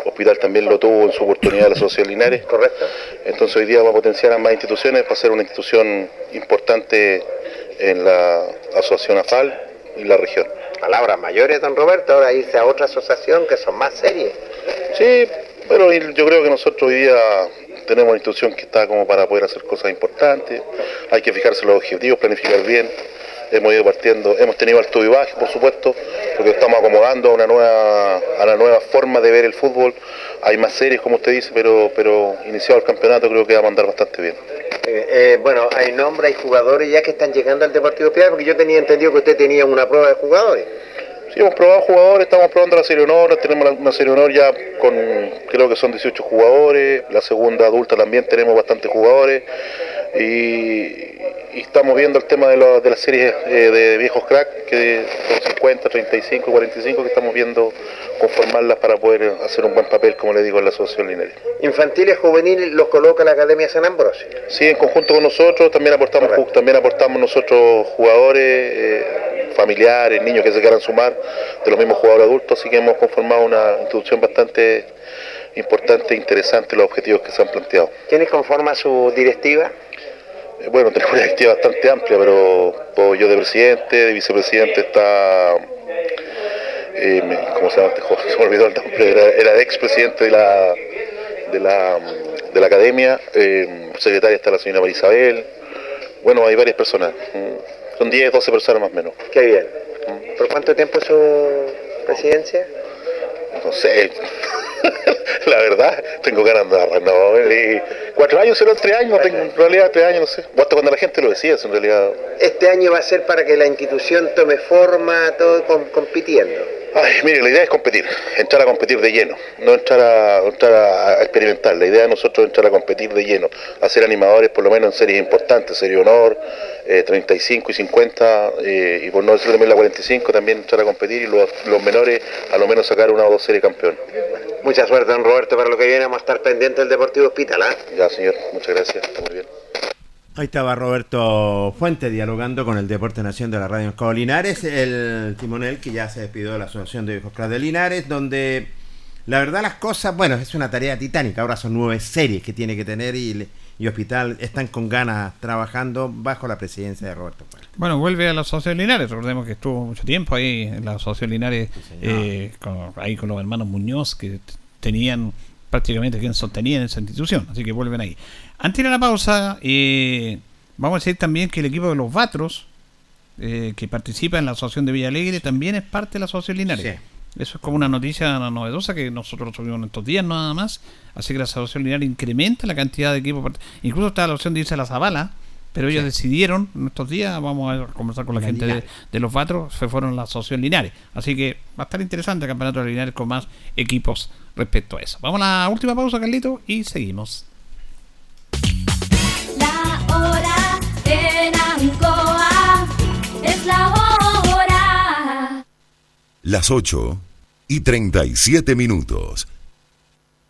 Hospital también lo tuvo en su oportunidad la Sociedad Linares. Correcto. Entonces hoy día vamos a potenciar a más instituciones para ser una institución importante en la asociación AFAL y la región. Palabras mayores, don Roberto, ahora irse a otra asociación que son más serias. Sí, pero yo creo que nosotros hoy día tenemos una institución que está como para poder hacer cosas importantes, hay que fijarse los objetivos, planificar bien. Hemos ido partiendo, hemos tenido alto y bajo, por supuesto, porque estamos acomodando a una nueva, a la nueva forma de ver el fútbol. Hay más series, como usted dice, pero, pero iniciado el campeonato creo que va a mandar bastante bien. Eh, eh, bueno, hay nombres, hay jugadores ya que están llegando al Deportivo Piedra, porque yo tenía entendido que usted tenía una prueba de jugadores. Sí, hemos probado jugadores, estamos probando la Serie Honor, tenemos una Serie Honor ya con, creo que son 18 jugadores, la segunda adulta también tenemos bastantes jugadores y, y estamos viendo el tema de, lo- de las series eh, de viejos crack, que son 50, 35, 45, que estamos viendo conformarlas para poder hacer un buen papel, como le digo, en la asociación Linares. Infantiles, juveniles, los coloca la Academia San Ambrosio. Sí, en conjunto con nosotros también aportamos también aportamos nosotros jugadores, eh, familiares, niños que se quieran sumar de los mismos jugadores adultos, así que hemos conformado una institución bastante importante e interesante los objetivos que se han planteado. ¿Quiénes conforman su directiva? Eh, Bueno, tenemos una directiva bastante amplia, pero puedo yo de presidente, de vicepresidente está, eh, ¿cómo se llama este? Se me olvidó el nombre, era, era expresidente de la, de la, de la academia, eh, secretaria está la señora María Isabel, bueno, hay varias personas, mm, son 10, 12 personas más o menos. Qué bien. ¿Por cuánto tiempo su presidencia? No sé, la verdad, tengo ganas de agarrar, no, eh, cuatro años, serán tres años, tengo, en realidad tres años, no sé, cuando la gente lo decía, en realidad. Este año va a ser para que la institución tome forma, todo com- compitiendo. Ay, mire, la idea es competir, entrar a competir de lleno, no entrar a, entrar a experimentar. La idea de nosotros es entrar a competir de lleno, hacer animadores por lo menos en series importantes, Serie Honor, eh, 35 y 50, eh, y por no decir también la 45, también entrar a competir y los, los menores a lo menos sacar una o dos series campeón. Mucha suerte, don Roberto, para lo que viene. Vamos a estar pendientes del Deportivo Hospital. ¿ah? Ya, señor, muchas gracias, está muy bien. Ahí estaba Roberto Fuente dialogando con el Deporte Nación de la Radio Escobar Linares, el timonel que ya se despidió de la Asociación de Viejos de Linares, donde la verdad las cosas, bueno, es una tarea titánica, ahora son nueve series que tiene que tener y, y Hospital están con ganas trabajando bajo la presidencia de Roberto Fuente. Bueno, vuelve a la Asociación Linares. Recordemos que estuvo mucho tiempo ahí en la Asociación Linares, eh, con- ahí con los hermanos Muñoz, que tenían prácticamente quien sostenían esa institución. Así que vuelven ahí. Antes de la pausa, eh, vamos a decir también que el equipo de los Vatros, eh, que participa en la Asociación de Villa Alegre, también es parte de la Asociación Linares. Eso es como una noticia novedosa que nosotros tuvimos en estos días nada más. Así que la Asociación Linares incrementa la cantidad de equipos. Incluso está la opción de irse a la Zabala, pero ellos decidieron en estos días, vamos a conversar con la, La gente de, los Vatros, se fueron a la Asociación Linares. Así que va a estar interesante el campeonato de Linares con más equipos respecto a eso. Vamos a la última pausa, Carlito, y seguimos. Hora en Ancoa es la hora. Las 8 y 37 minutos.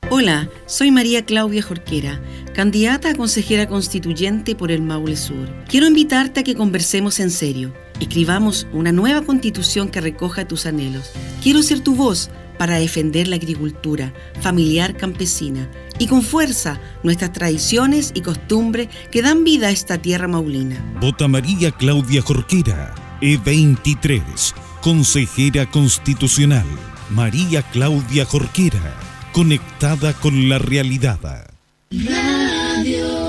Hola, soy María Claudia Jorquera, candidata a consejera constituyente por el Maule Sur. Quiero invitarte a que conversemos en serio, escribamos una nueva constitución que recoja tus anhelos. Quiero ser tu voz para defender la agricultura familiar campesina y con fuerza nuestras tradiciones y costumbres que dan vida a esta tierra maulina. Vota María Claudia Jorquera, E23, consejera constitucional. María Claudia Jorquera, conectada con la realidad. Radio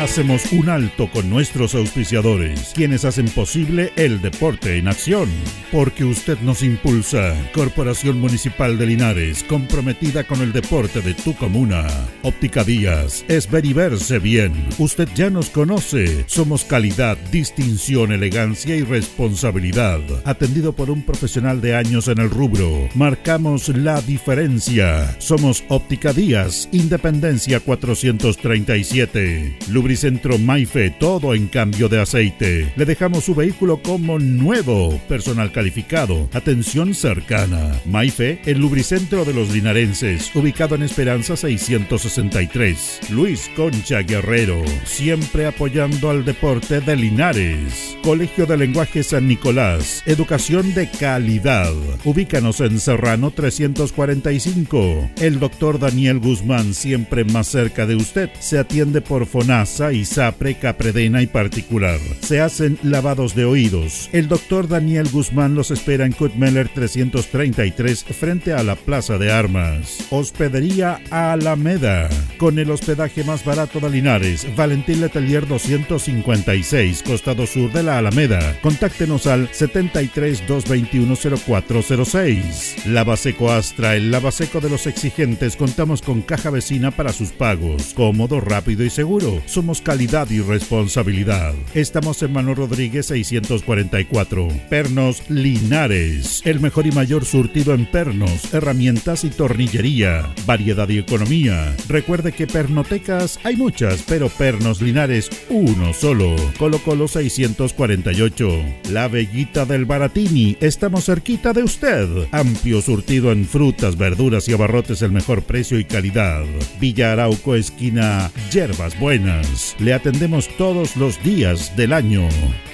Hacemos un alto con nuestros auspiciadores, quienes hacen posible el deporte en acción. Porque usted nos impulsa. Corporación Municipal de Linares, comprometida con el deporte de tu comuna. Óptica Díaz, es ver y verse bien. Usted ya nos conoce. Somos calidad, distinción, elegancia y responsabilidad. Atendido por un profesional de años en el rubro. Marcamos la diferencia. Somos Óptica Díaz, Independencia 437. Lubricantes Lubricentro Maife, todo en cambio de aceite. Le dejamos su vehículo como nuevo, personal calificado, atención cercana. Maife, el lubricentro de los linarenses, ubicado en Esperanza 663. Luis Concha Guerrero, siempre apoyando al deporte de Linares. Colegio de Lenguaje San Nicolás, educación de calidad. Ubícanos en Serrano 345. El doctor Daniel Guzmán, siempre más cerca de usted, se atiende por FONASA, ISAPRE, Capredena y particular. Se hacen lavados de oídos. El doctor Daniel Guzmán los espera en Kutmeller 333 frente a la Plaza de Armas. Hospedería Alameda. Con el hospedaje más barato de Linares, Valentín Letelier 256, costado sur de la Alameda. Contáctenos al 73 221 0406. Lavaseco Astra, el lavaseco de los exigentes. Contamos con caja vecina para sus pagos. Cómodo, rápido y seguro. Calidad y responsabilidad. Estamos en Manuel Rodríguez 644. Pernos Linares. El mejor y mayor surtido en pernos, herramientas y tornillería. Variedad y economía. Recuerde que pernotecas hay muchas, pero pernos Linares uno solo. Colo Colo 648. La Bellita del Baratini. Estamos cerquita de usted. Amplio surtido en frutas, verduras y abarrotes, el mejor precio y calidad. Villa Arauco, esquina Yerbas Buenas. Le atendemos todos los días del año.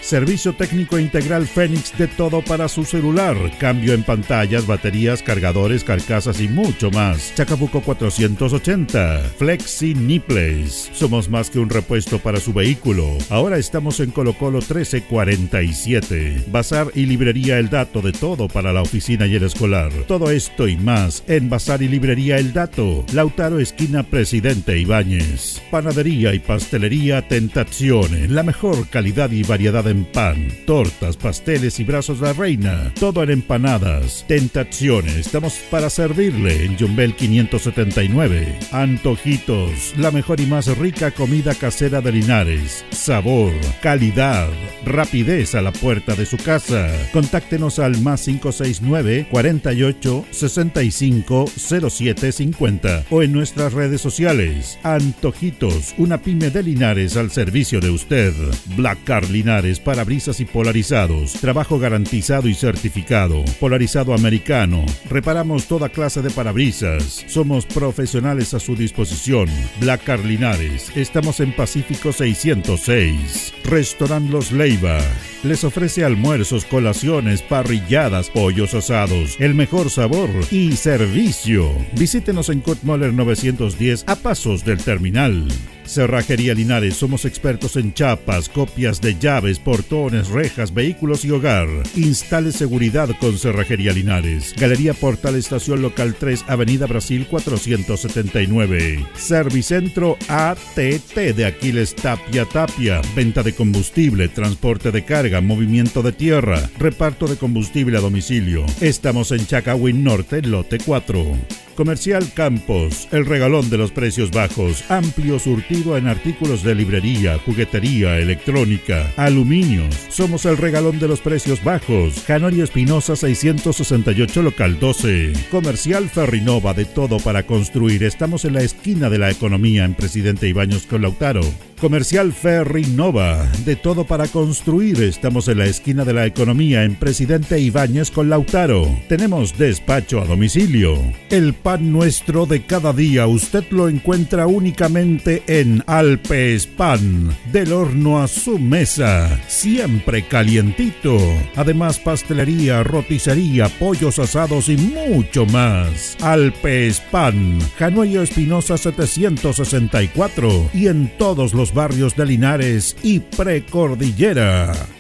Servicio técnico integral Fénix de todo para su celular. Cambio en pantallas, baterías, cargadores, carcasas y mucho más. Chacabuco 480. Flexi Nipples. Somos más que un repuesto para su vehículo. Ahora estamos en Colo Colo 1347. Bazar y librería El Dato de todo para la oficina y el escolar. Todo esto y más en Bazar y librería El Dato. Lautaro esquina Presidente Ibáñez. Panadería y pastelería Tentazione. La mejor calidad y variedad en pan, tortas, pasteles y brazos de la reina. Todo en empanadas. Tentazione. Estamos para servirle en Jumbel 579. Antojitos. La mejor y más rica comida casera de Linares. Sabor, calidad, rapidez a la puerta de su casa. Contáctenos al más 569 48 65 07 50 o en nuestras redes sociales. Antojitos, una pyme de Linares al servicio de usted. Black Car Linares, parabrisas y polarizados. Trabajo garantizado y certificado. Polarizado americano. Reparamos toda clase de parabrisas. Somos profesionales a su disposición. Black Car Linares. Estamos en Pacífico 606. Restaurant Los Leiva. Les ofrece almuerzos, colaciones, parrilladas, pollos asados, el mejor sabor y servicio. Visítenos en Kurt Moller 910 a pasos del terminal. Cerrajería Linares, somos expertos en chapas, copias de llaves, portones, rejas, vehículos y hogar. Instale seguridad con Cerrajería Linares. Galería Portal Estación Local 3, Avenida Brasil 479. Servicentro ATT de Aquiles Tapia Tapia. Venta de combustible, transporte de carga, movimiento de tierra, reparto de combustible a domicilio. Estamos en Chacawin Norte, lote 4. Comercial Campos, el regalón de los precios bajos, amplio surtido en artículos de librería, juguetería, electrónica, aluminios. Somos el regalón de los precios bajos. Canorio Espinosa 668 local 12. Comercial Ferrinova de todo para construir. Estamos en la esquina de la economía en Presidente Ibaños con Lautaro. Comercial Ferrinova de todo para construir. Estamos en la esquina de la economía en Presidente Ibáñez con Lautaro. Tenemos despacho a domicilio. El pan nuestro de cada día usted lo encuentra únicamente en Alpes Pan. Del horno a su mesa. Siempre calientito. Además pastelería, roticería, pollos asados y mucho más. Alpes Pan. Januello Espinosa 764. Y en todos los barrios de Linares y Precordillera.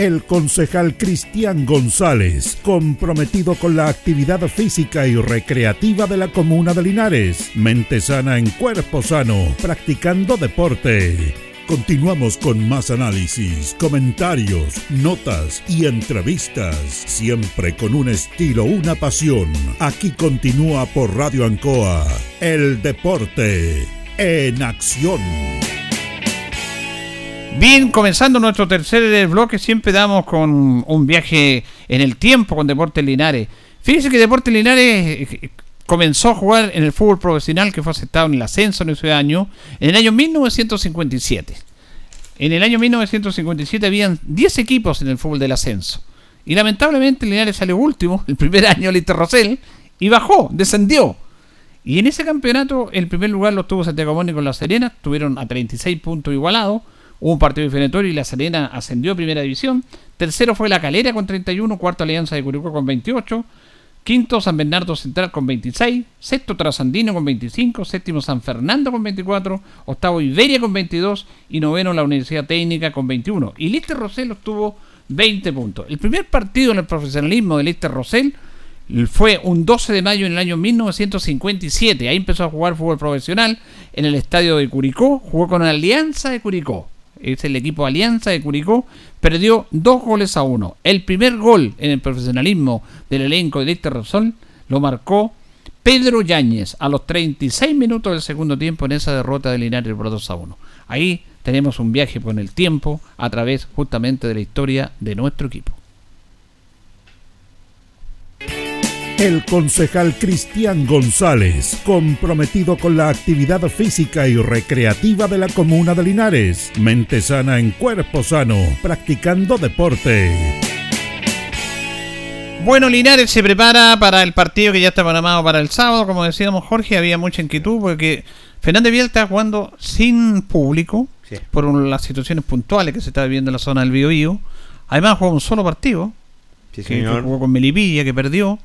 el concejal Cristian González, comprometido con la actividad física y recreativa de la comuna de Linares. Mente sana en cuerpo sano, practicando deporte. continuamos con más análisis, comentarios, notas y entrevistas, siempre con un estilo, una pasión. Aquí continúa por Radio Ancoa, el deporte en acción. Bien, comenzando nuestro tercer bloque, siempre damos con un viaje en el tiempo con Deportes Linares. Fíjense que Deportes Linares eh, comenzó a jugar en el fútbol profesional que fue aceptado en el ascenso en ese año, en el año 1957. En el año 1957 habían 10 equipos en el fútbol del ascenso. Y lamentablemente Linares salió último, el primer año Lister Rosell, y bajó, descendió. Y en ese campeonato el primer lugar lo tuvo Santiago Mónico con La Serena, tuvieron a 36 puntos igualados, hubo un partido diferentorio y La Serena ascendió a primera división. Tercero fue La Calera con 31, cuarto Alianza de Curicó con 28, quinto San Bernardo Central con 26, sexto Trasandino con 25, séptimo San Fernando con 24, octavo Iberia con 22 y noveno la Universidad Técnica con 21. Y Lister Rosell obtuvo 20 puntos. El primer partido en el profesionalismo de Lister Rosell fue un 12 de mayo en el año 1957. Ahí empezó a jugar fútbol profesional en el estadio de Curicó. Jugó con Alianza de Curicó. Es el equipo Alianza de Curicó. Perdió dos goles a uno. El primer gol en el profesionalismo del elenco de Lister Rosell lo marcó Pedro Yáñez a los 36 minutos del segundo tiempo en esa derrota de Linares por 2 a 1. Ahí tenemos un viaje con el tiempo a través justamente de la historia de nuestro equipo. El concejal Cristian González, comprometido con la actividad física y recreativa de la comuna de Linares. Mente sana en cuerpo sano, practicando deporte. Bueno, Linares se prepara para el partido que ya está programado para el sábado. Como decíamos, Jorge, había mucha inquietud porque Fernández Vial está jugando sin público por un- las situaciones puntuales que se está viviendo en la zona del Biobío. Además, jugó un solo partido. Sí, que jugó con Melipilla, que perdió.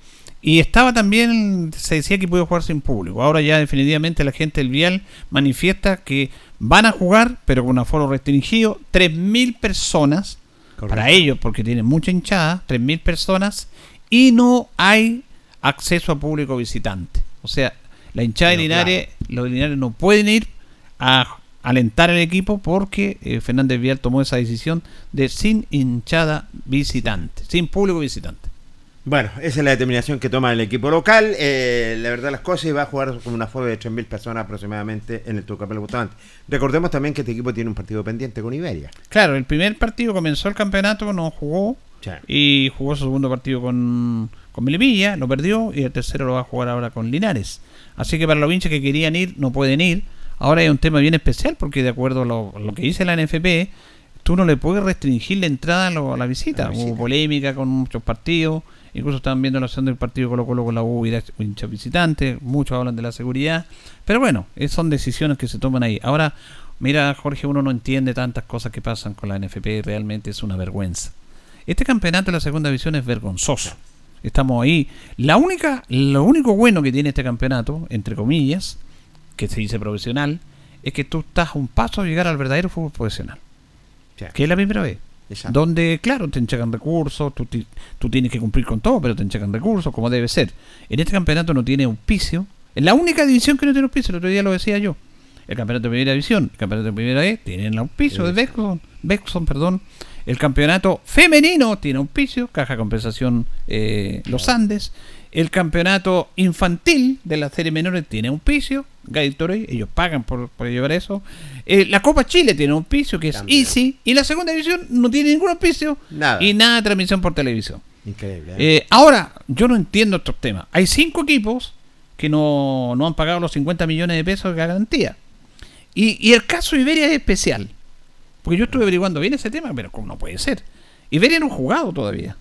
Y estaba también, se decía que pudo jugar sin público. Ahora ya definitivamente la gente del Vial manifiesta que van a jugar, pero con un aforo restringido. 3.000 personas para ellos, porque tienen mucha hinchada, 3.000 personas. Y no hay acceso a público visitante. O sea, la hinchada de Linares, los Linares no pueden ir a alentar al equipo porque eh, Fernández Vial tomó esa decisión de sin hinchada visitante, sin público visitante. Bueno, esa es la determinación que toma el equipo local. Eh, la verdad las cosas y va a jugar con una aforo de 3.000 personas aproximadamente en el Tucapel Bustamante. Recordemos también que este equipo tiene un partido pendiente con Iberia. Claro, el primer partido comenzó el campeonato, no jugó y jugó su segundo partido con, con Melipilla, lo perdió y el tercero lo va a jugar ahora con Linares. Así que para los hinchas que querían ir, no pueden ir. Ahora hay un tema bien especial porque de acuerdo a lo, lo que dice la NFP, tú no le puedes restringir la entrada a, lo- a la visita. Hubo polémica con muchos partidos, incluso estaban viendo la acción del partido Colo Colo con la U y hincha visitante, muchos hablan de la seguridad, pero bueno, es- son decisiones que se toman ahí. Ahora, mira Jorge, uno no entiende tantas cosas que pasan con la NFP, realmente es una vergüenza. Este campeonato de la segunda división es vergonzoso. Estamos ahí. La única, lo único bueno que tiene este campeonato, entre comillas, que se dice profesional, es que tú estás a un paso a llegar al verdadero fútbol profesional. Que es la primera vez. Exacto. Donde, claro, te enchecan recursos, tú, tú tienes que cumplir con todo, pero te enchecan recursos, como debe ser. En este campeonato no tiene auspicio. Es la única división que no tiene auspicio, el otro día lo decía yo. El campeonato de primera división, el campeonato de primera vez tiene el auspicio de Bexon, Bexon, perdón. El campeonato femenino tiene auspicio, Caja de Compensación eh, Los Andes. El campeonato infantil de la serie menores tiene auspicio, Gatorade, ellos pagan por, por llevar eso. Eh, la Copa Chile tiene auspicio, que es Easy. Y la segunda división no tiene ningún auspicio. Nada. Y nada de transmisión por televisión. Increíble. ¿eh? Eh, ahora, yo no entiendo estos temas. Hay cinco equipos que no, no han pagado los 50 millones de pesos de garantía. Y, y el caso Iberia es especial. Porque yo estuve averiguando bien ese tema, pero como no puede ser. Iberia no ha jugado todavía.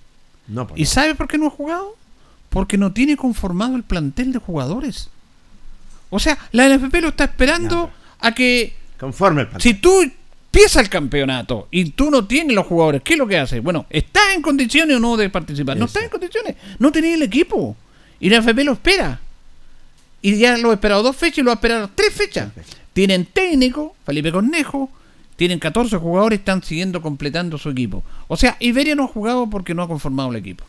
No, pues ¿Y sabe por qué no ha jugado? Porque no tiene conformado el plantel de jugadores. O sea, la NFP lo está esperando a que... Conforme el plantel. Si tú empieza el campeonato y tú no tienes los jugadores, ¿qué es lo que haces? Bueno, ¿estás en condiciones o no de participar? No estás en condiciones. No tenés el equipo. Y la NFP lo espera. Y ya lo ha esperado dos fechas y lo ha esperado tres fechas. Tienen técnico, Felipe Cornejo, tienen 14 jugadores, están siguiendo completando su equipo. O sea, Iberia no ha jugado porque no ha conformado el equipo.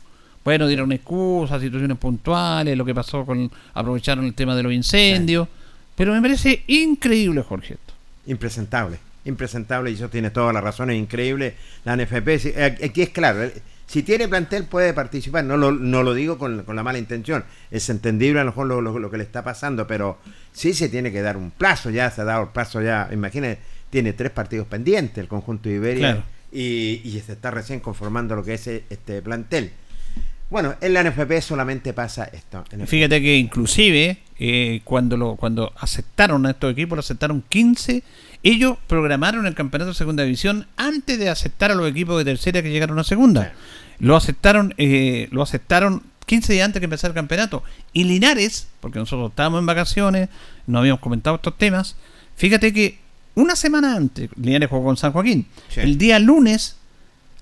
Bueno, dieron excusas, situaciones puntuales, lo que pasó con. aprovecharon el tema de los incendios. Pero me parece increíble, Jorge. esto. Impresentable. impresentable y eso tiene toda la razón, es increíble. La NFP, sí, eh, aquí es claro, eh, si tiene plantel puede participar, no lo, no lo digo con, con la mala intención, es entendible a lo mejor lo, lo- lo que le está pasando, pero sí se tiene que dar un plazo, ya se ha dado el plazo ya, imagínate, tiene tres partidos pendientes el conjunto de Iberia Claro. y, y se está recién conformando lo que es este plantel. Bueno, en la NFP solamente pasa esto. Fíjate que inclusive eh, cuando lo cuando aceptaron a estos equipos, lo aceptaron 15, ellos programaron el campeonato de segunda división antes de aceptar a los equipos de tercera que llegaron a segunda. Lo aceptaron, eh, lo aceptaron 15 días antes que empezara el campeonato. Y Linares, porque nosotros estábamos en vacaciones, no habíamos comentado estos temas, fíjate que una semana antes, Linares jugó con San Joaquín. Sí. El día lunes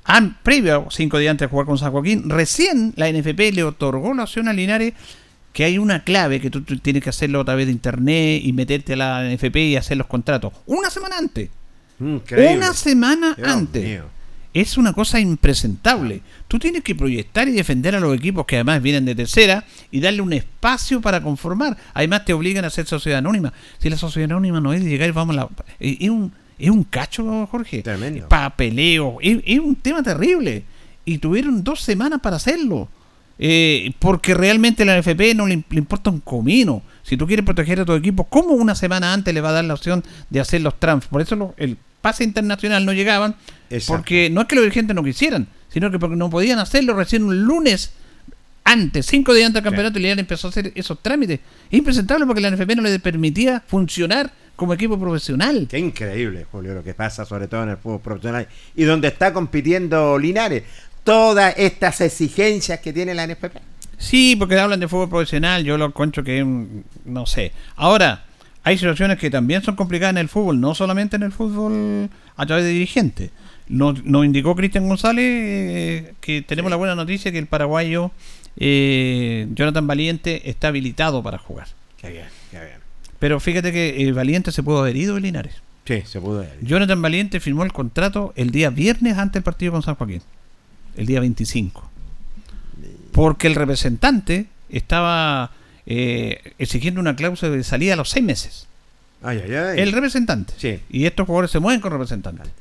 an- previo, cinco días antes de jugar con San Joaquín, recién la NFP le otorgó la opción a Linares que hay una clave que tú, tú tienes que hacerlo a través de internet y meterte a la NFP y hacer los contratos. Una semana antes. Increíble. Una semana Dios antes. mío. Es una cosa impresentable. Tú tienes que proyectar y defender a los equipos que además vienen de tercera y darle un espacio para conformar. Además te obligan a ser sociedad anónima. Si la sociedad anónima no es de llegar vamos a la... Es un, es un cacho, Jorge. Tremendo. Papeleo. Es, es un tema terrible. Y tuvieron dos semanas para hacerlo. Eh, porque realmente la NFP no le, imp- le importa un comino. Si tú quieres proteger a tu equipo, ¿cómo una semana antes le va a dar la opción de hacer los trans? Por eso lo- el pase internacional no llegaban, Exacto. porque no es que los dirigentes no quisieran, sino que porque no podían hacerlo recién un lunes antes, cinco días antes del campeonato, y Linares empezó a hacer esos trámites. Es impresentable porque la NFP no le permitía funcionar como equipo profesional. Qué increíble, Julio, lo que pasa sobre todo en el fútbol profesional y donde está compitiendo Linares. Todas estas exigencias que tiene la NFP. Sí, porque hablan de fútbol profesional, yo lo encuentro que no sé. Ahora, hay situaciones que también son complicadas en el fútbol, no solamente en el fútbol a través de dirigentes. Nos, nos indicó Cristian González eh, que tenemos la buena noticia que el paraguayo eh, Jonathan Valiente está habilitado para jugar. Qué bien, qué bien. Pero fíjate que el Valiente se pudo haber ido de Linares. Sí, se pudo. ver. Jonathan Valiente firmó el contrato el día viernes antes del partido con San Joaquín, el día 25. Porque el representante estaba eh, exigiendo una cláusula de salida a los seis meses. Ay, ay, ay. El representante. Sí. Y estos jugadores se mueven con representantes.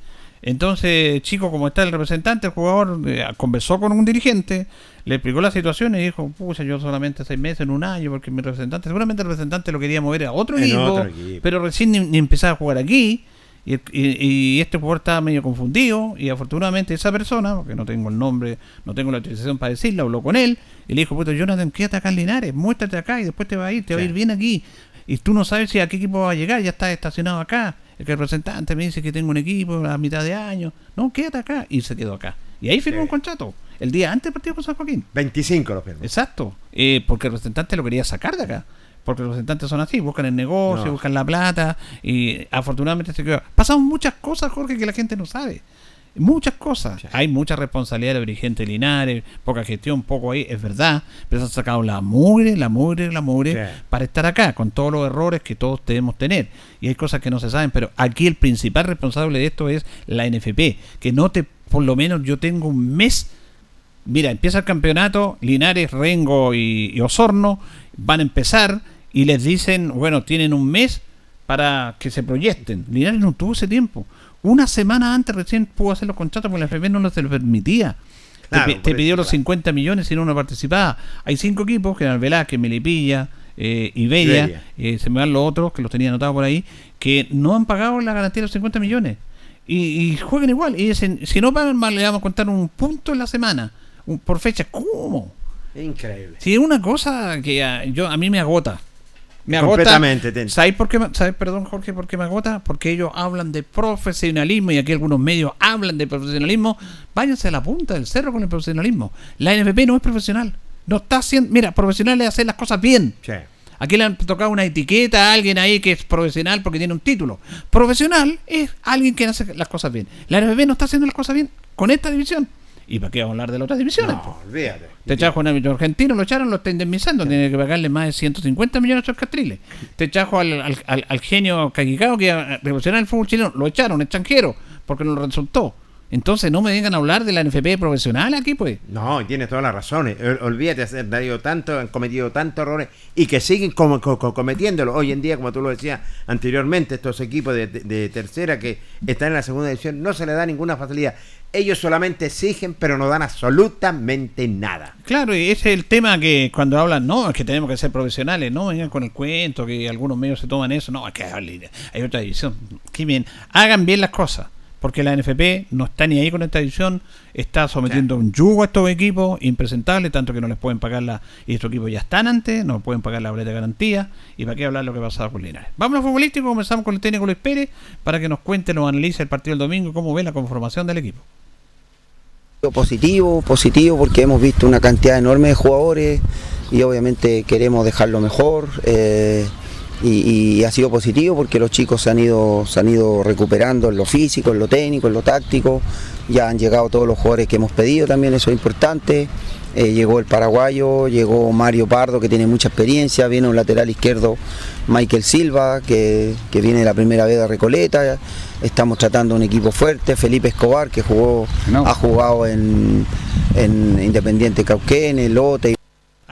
Entonces, chico, como está el representante, el jugador eh, conversó con un dirigente, le explicó la situación y dijo, pucha, yo solamente seis meses en un año, porque mi representante, seguramente el representante lo quería mover a otro, equipo, otro equipo. pero recién ni, ni empezaba a jugar aquí. Y, y- y este jugador estaba medio confundido y afortunadamente esa persona, porque no tengo el nombre, no tengo la autorización para decirlo, habló con él y le dijo, puta, Jonathan, quédate acá en Linares, muéstrate acá y después te va a ir, te va a ir bien aquí. Y tú no sabes si a qué equipo va a llegar, ya estás estacionado acá. El representante me dice que tengo un equipo a mitad de año. No, quédate acá. Y se quedó acá. Y ahí firmó Sí. un contrato. El día antes del partido con San Joaquín. 25 los firmó. Exacto. Eh, porque el representante lo quería sacar de acá. Porque los representantes son así, buscan el negocio, No. buscan la plata. Y afortunadamente se quedó. Pasaron muchas cosas, Jorge, que la gente no sabe. Muchas cosas. Hay mucha responsabilidad de dirigente Linares, poca gestión, poco ahí, es verdad. Pero se han sacado la mugre, la mugre, la mugre Sí. para estar acá, con todos los errores que todos debemos tener. Y hay cosas que no se saben, pero aquí el principal responsable de esto es la NFP. Que no te, por lo menos yo tengo un mes Mira, empieza el campeonato, Linares, Rengo y, y Osorno van a empezar y les dicen, bueno, tienen un mes para que se proyecten. Linares no tuvo ese tiempo. Una semana antes recién pudo hacer los contratos porque la FP no se lo permitía. Te Claro, pidió los claro. 50 millones y no uno participaba. Hay cinco equipos, General Velázquez, Melipilla, eh, Iberia, eh, se me van los otros, que los tenía anotados por ahí, que no han pagado la garantía de los 50 millones. Y, y juegan igual. Y dicen, si no pagan mal, le vamos a contar un punto en la semana, por fecha. ¿Cómo? Increíble. Sí, es una cosa que a, yo, a mí me agota. Me agota. Completamente, te- ¿Sabes por qué? ¿Sabes, perdón, Jorge, por qué me agota? Porque ellos hablan de profesionalismo y aquí algunos medios hablan de profesionalismo. Váyanse a la punta del cerro con el profesionalismo. La NFP no es profesional. No está haciendo. Mira, profesional es hacer las cosas bien. Sí. Aquí le han tocado una etiqueta a alguien ahí que es profesional porque tiene un título. Profesional es alguien que hace las cosas bien. La NFP no está haciendo las cosas bien con esta división. ¿Y para qué vamos a hablar de las otras divisiones? No, olvídate. Te trajo un árbitro argentino, lo echaron, lo está indemnizando, tiene que pagarle más de 150 millones a Castriles. Te trajo al, al, al- al genio Caquicao que revolucionar el fútbol chileno, lo echaron, extranjero, porque no resultó. Entonces no me vengan a hablar de la NFP profesional aquí, pues. No, y tienes todas las razones. Ol- Olvídate, han tanto, han cometido tantos errores y que siguen como, co- co- cometiéndolo. Hoy en día, como tú lo decías anteriormente, estos equipos de, de- de tercera que están en la segunda división no se les da ninguna facilidad. Ellos solamente exigen, pero no dan absolutamente nada. Claro, y ese es el tema que cuando hablan, no, es que tenemos que ser profesionales, no vengan con el cuento, que algunos medios se toman eso, no, es que hay hay otra división. Qué bien, hagan bien las cosas, porque la NFP no está ni ahí con esta división, está sometiendo un yugo a estos equipos impresentables, tanto que no les pueden pagar la. Y estos equipos ya están antes, no pueden pagar la boleta de garantía, y para qué hablar lo que pasaba con Linares. Vamos a futbolístico, comenzamos con el técnico Luis Pérez, para que nos cuente, nos analice el partido del domingo y cómo ve la conformación del equipo. Positivo, positivo porque hemos visto una cantidad enorme de jugadores y obviamente queremos dejarlo mejor eh, y, y ha sido positivo porque los chicos se han ido se han ido recuperando en lo físico, en lo técnico, en lo táctico, ya han llegado todos los jugadores que hemos pedido también, eso es importante. Eh, llegó el paraguayo, llegó Mario Pardo que tiene mucha experiencia, viene un lateral izquierdo Michael Silva que, que viene la primera vez de Recoleta, estamos tratando un equipo fuerte, Felipe Escobar que jugó, ha jugado en, en Independiente Cauquén, en Lote.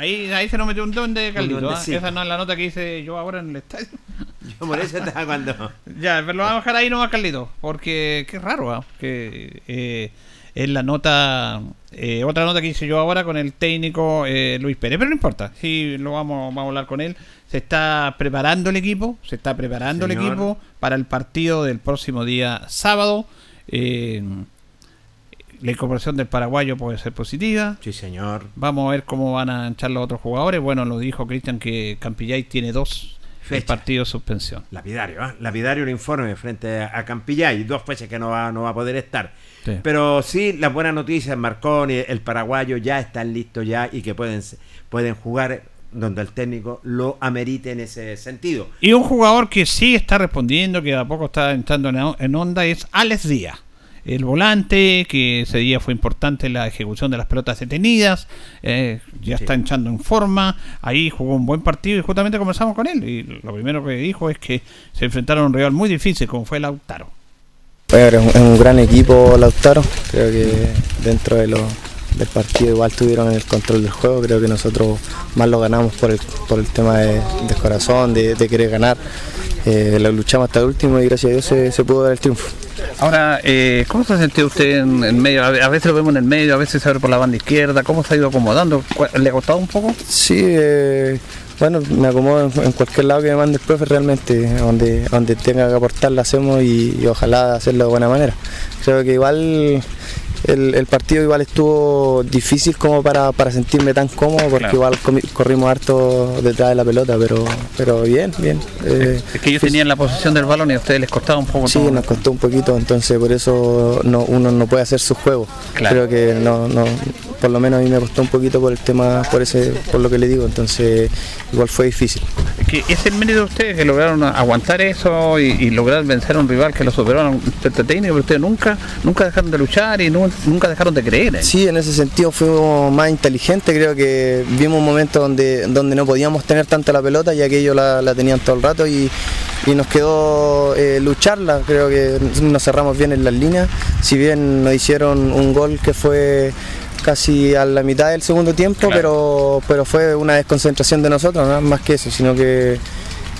Ahí, ahí se nos metió un duende, Carlito. ¿ah? duendecito. Esa no es la nota que hice yo ahora en el estadio. Yo por eso estaba cuando. Ya, pero lo vamos a dejar ahí nomás, Carlito. Porque qué raro, ¿ah? que eh, es la nota, eh, otra nota que hice yo ahora con el técnico eh, Luis Pérez. Pero no importa, sí, lo vamos, vamos a hablar con él. Se está preparando el equipo, se está preparando el equipo para el partido del próximo día sábado. Eh, la incorporación del paraguayo puede ser positiva. Sí, señor. Vamos a ver cómo van a echar los otros jugadores. Bueno, lo dijo Cristian que Campillay tiene dos Fecha. partidos de suspensión. Lapidario, ¿ah? Lapidario el informe frente a Campillay, dos fechas que no va, no va a poder estar. Sí. Pero sí, las buenas noticias, Marconi, el paraguayo ya están listos ya y que pueden, pueden jugar donde el técnico lo amerite en ese sentido. Y un jugador que sí está respondiendo, que de a poco está entrando en, en onda, es Alex Díaz. El volante, que ese día fue importante en la ejecución de las pelotas detenidas, eh, ya está echando en forma, ahí jugó un buen partido y justamente comenzamos con él. Y lo primero que dijo es que se enfrentaron a un rival muy difícil como fue Lautaro. Bueno, es un, es un gran equipo Lautaro, creo que dentro de lo, del partido igual tuvieron el control del juego, creo que nosotros más lo ganamos por el, por el tema de, del corazón, de, de querer ganar, Eh, lo luchamos hasta el último y gracias a Dios se, se pudo dar el triunfo. Ahora, eh, ¿cómo se ha sentido usted en el medio? A ve- veces lo vemos en el medio, a veces se abre por la banda izquierda. ¿Cómo se ha ido acomodando? ¿Cu- ¿Le ha costado un poco? Sí, eh, bueno, me acomodo en, en cualquier lado que me mande el profe realmente, donde, donde tenga que aportar lo hacemos y, y ojalá hacerlo de buena manera. Creo que igual el, el partido igual estuvo difícil como para, para sentirme tan cómodo porque Claro. igual corrimos harto detrás de la pelota, pero, pero bien, bien. eh, Es que ellos tenían la posición del balón y a ustedes les costaba un poco. Sí, todo. nos costó un poquito, entonces por eso no, uno no puede hacer su juego. Claro. Creo que no, no, por lo menos a mí me costó un poquito por el tema, por ese, por lo que le digo, entonces igual fue difícil. Es que es el mérito de ustedes que lograron aguantar eso y, y lograr vencer a un rival que lo superó en un aspecto técnico, pero ustedes nunca, nunca dejaron de luchar y nu- nunca dejaron de creer. ¿eh? Sí, en ese sentido fuimos más inteligentes, creo que vimos un momento donde, donde no podíamos tener tanta la pelota ya que ellos la, la tenían todo el rato y, y nos quedó eh, lucharla, creo que nos cerramos bien en las líneas, si bien nos hicieron un gol que fue casi a la mitad del segundo tiempo, pero, pero fue una desconcentración de nosotros, nada más que eso, sino que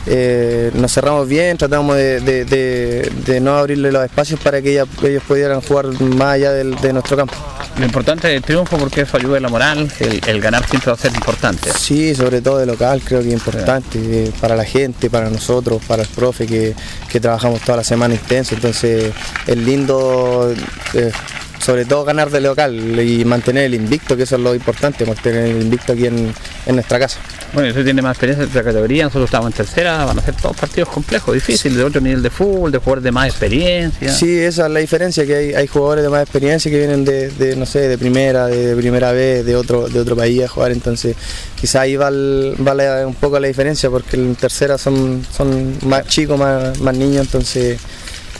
eh, nos cerramos bien, tratamos de, de- de- de no abrirle los espacios para que ella- ellos pudieran jugar más allá del- de nuestro campo. Lo importante es el triunfo porque eso ayuda a la moral, el, el ganar siempre va a ser importante. Sí, sobre todo de local, creo que es importante eh, para la gente, para nosotros, para el profe que, que trabajamos toda la semana intenso. Entonces es lindo, eh, sobre todo ganar de local y mantener el invicto, que eso es lo importante, mantener el invicto aquí en, en nuestra casa. Bueno, usted tiene más experiencia en otra categoría, nosotros estamos en tercera, van a ser todos partidos complejos, difíciles, de otro nivel de fútbol, de jugadores de más experiencia. Sí, esa es la diferencia, que hay, hay jugadores de más experiencia que vienen de, de, no sé, de primera, de, de primera vez, de otro, de otro país a jugar, entonces quizá ahí va, el- va la- un poco la diferencia, porque en tercera son, son más chicos, más, más niños, entonces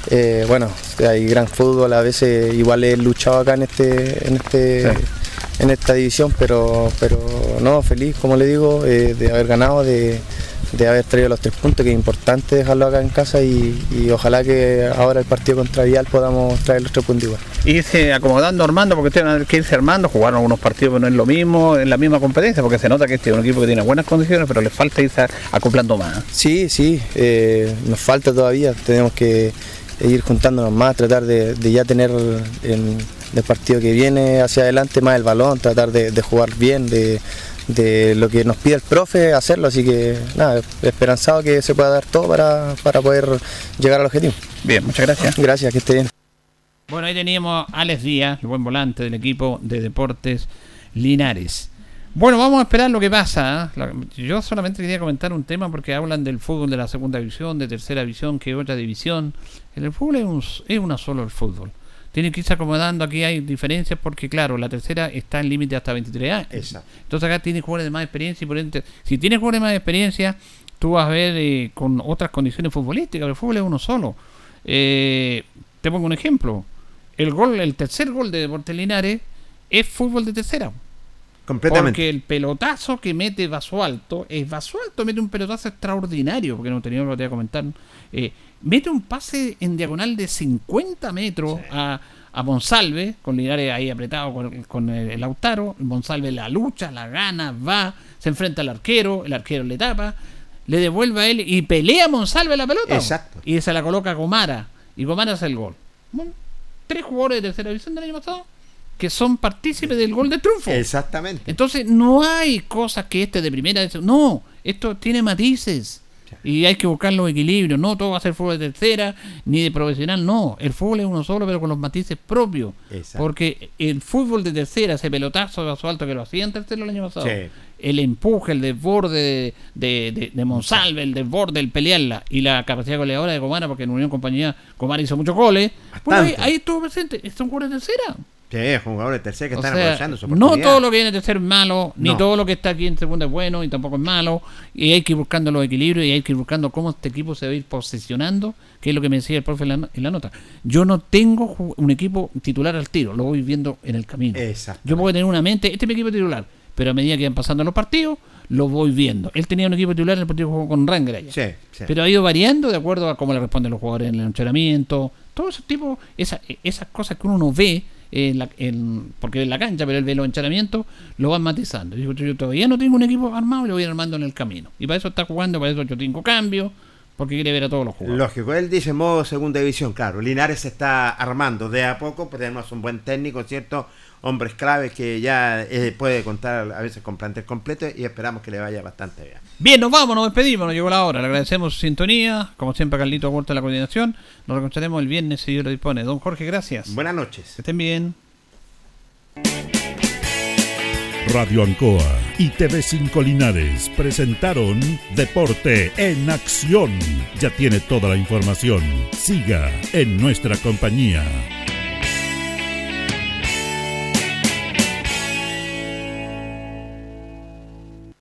eh, bueno, hay gran fútbol, a veces igual he luchado acá en este, en este en esta división, pero, pero no, feliz, como le digo, eh, de haber ganado, de, de haber traído los tres puntos, que es importante dejarlo acá en casa y, y ojalá que ahora el partido contra Vial podamos traer los tres puntos igual. Irse acomodando Armando, porque ustedes van a que irse armando, jugaron algunos partidos, pero no es lo mismo, en la misma competencia, porque se nota que este es un equipo que tiene buenas condiciones, pero le falta irse acoplando más. Sí, sí, eh, nos falta todavía, tenemos que ir juntándonos más, tratar de, de ya tener en el partido que viene hacia adelante más el balón, tratar de, de jugar bien, de, de lo que nos pide el profe, hacerlo, así que nada, esperanzado que se pueda dar todo para, para poder llegar al objetivo. Bien, muchas gracias. Gracias, que esté bien. Bueno, ahí teníamos a Alex Díaz, el buen volante del equipo de Deportes Linares. Bueno, vamos a esperar lo que pasa. ¿eh? La- Yo solamente quería comentar un tema porque hablan del fútbol de la segunda división, de tercera división, que otra división. El fútbol es, un- es una solo el fútbol. Tiene que irse acomodando, aquí hay diferencias porque claro, la tercera está en límite hasta 23 años. Exacto. Entonces acá tiene jugadores de más experiencia y por ende, si tienes jugadores de más experiencia, tú vas a ver eh, con otras condiciones futbolísticas. El fútbol es uno solo. Eh, te pongo un ejemplo. El gol, el tercer gol de Deportes Linares es fútbol de tercera. Completamente. Porque el pelotazo que mete Basualto, es Basualto mete un pelotazo extraordinario, porque no tenía lo que comentar. eh, mete un pase en diagonal de 50 metros a, a Monsalve, con Linares ahí apretado con, con el, el Lautaro. Monsalve la lucha, la gana, va, se enfrenta al arquero, el arquero le tapa, le devuelve a él y pelea a Monsalve la pelota. Exacto. Y se la coloca a Gomara. Y Gomara hace el gol. Bueno, tres jugadores de tercera división del año pasado que son partícipes del gol de triunfo. Exactamente. Entonces no hay cosas que este de primera. No, esto tiene matices. Y hay que buscar los equilibrios. No todo va a ser fútbol de tercera ni de profesional. No, el fútbol es uno solo, pero con los matices propios. Exacto. Porque el fútbol de tercera, ese pelotazo de asfalto que lo hacía en tercero el año pasado, Sí. el empuje, el desborde de, de, de- Monsalve, el desborde, el pelearla y la capacidad goleadora de Comara, porque en Unión Compañía Comara hizo muchos goles. Bueno, ahí, ahí estuvo presente. Son jugadores de tercera. Sí, jugadores de tercera que O están sea, aprovechando su no todo lo que viene de ser malo, ni todo lo que está aquí en segunda es bueno, y tampoco es malo. Y hay que ir buscando los equilibrios y hay que ir buscando cómo este equipo se va a ir posicionando, que es lo que me decía el profe en la, no- en la nota. Yo no tengo un equipo titular al tiro, lo voy viendo en el camino. Yo puedo tener una mente, este es mi equipo titular, pero a medida que van pasando los partidos, lo voy viendo. Él tenía un equipo titular en el partido que jugó con Ranger allá. Sí, sí. Pero ha ido variando de acuerdo a cómo le responden los jugadores en el entrenamiento, todo ese tipo, esa- esas cosas que uno no ve en la, en- porque en la cancha, pero ve los entrenamientos, lo van matizando. Yo todavía no tengo un equipo armado, lo voy armando en el camino. Y para eso está jugando, para eso yo tengo cambios, porque quiere ver a todos los jugadores. Lógico, él dice modo segunda división, claro. Linares se está armando de a poco, pero tenemos un buen técnico, ¿cierto? Hombres claves que ya eh, puede contar a veces con plantel completo y esperamos que le vaya bastante bien. Bien, nos vamos, nos despedimos, nos llegó la hora. Le agradecemos su sintonía, como siempre a Carlito Huerta de la coordinación. Nos reencontraremos el viernes si Dios lo dispone. Don Jorge, gracias. Buenas noches. Que estén bien. Radio Ancoa y TV5 Linares presentaron Deporte en Acción. Ya tiene toda la información. Siga en nuestra compañía.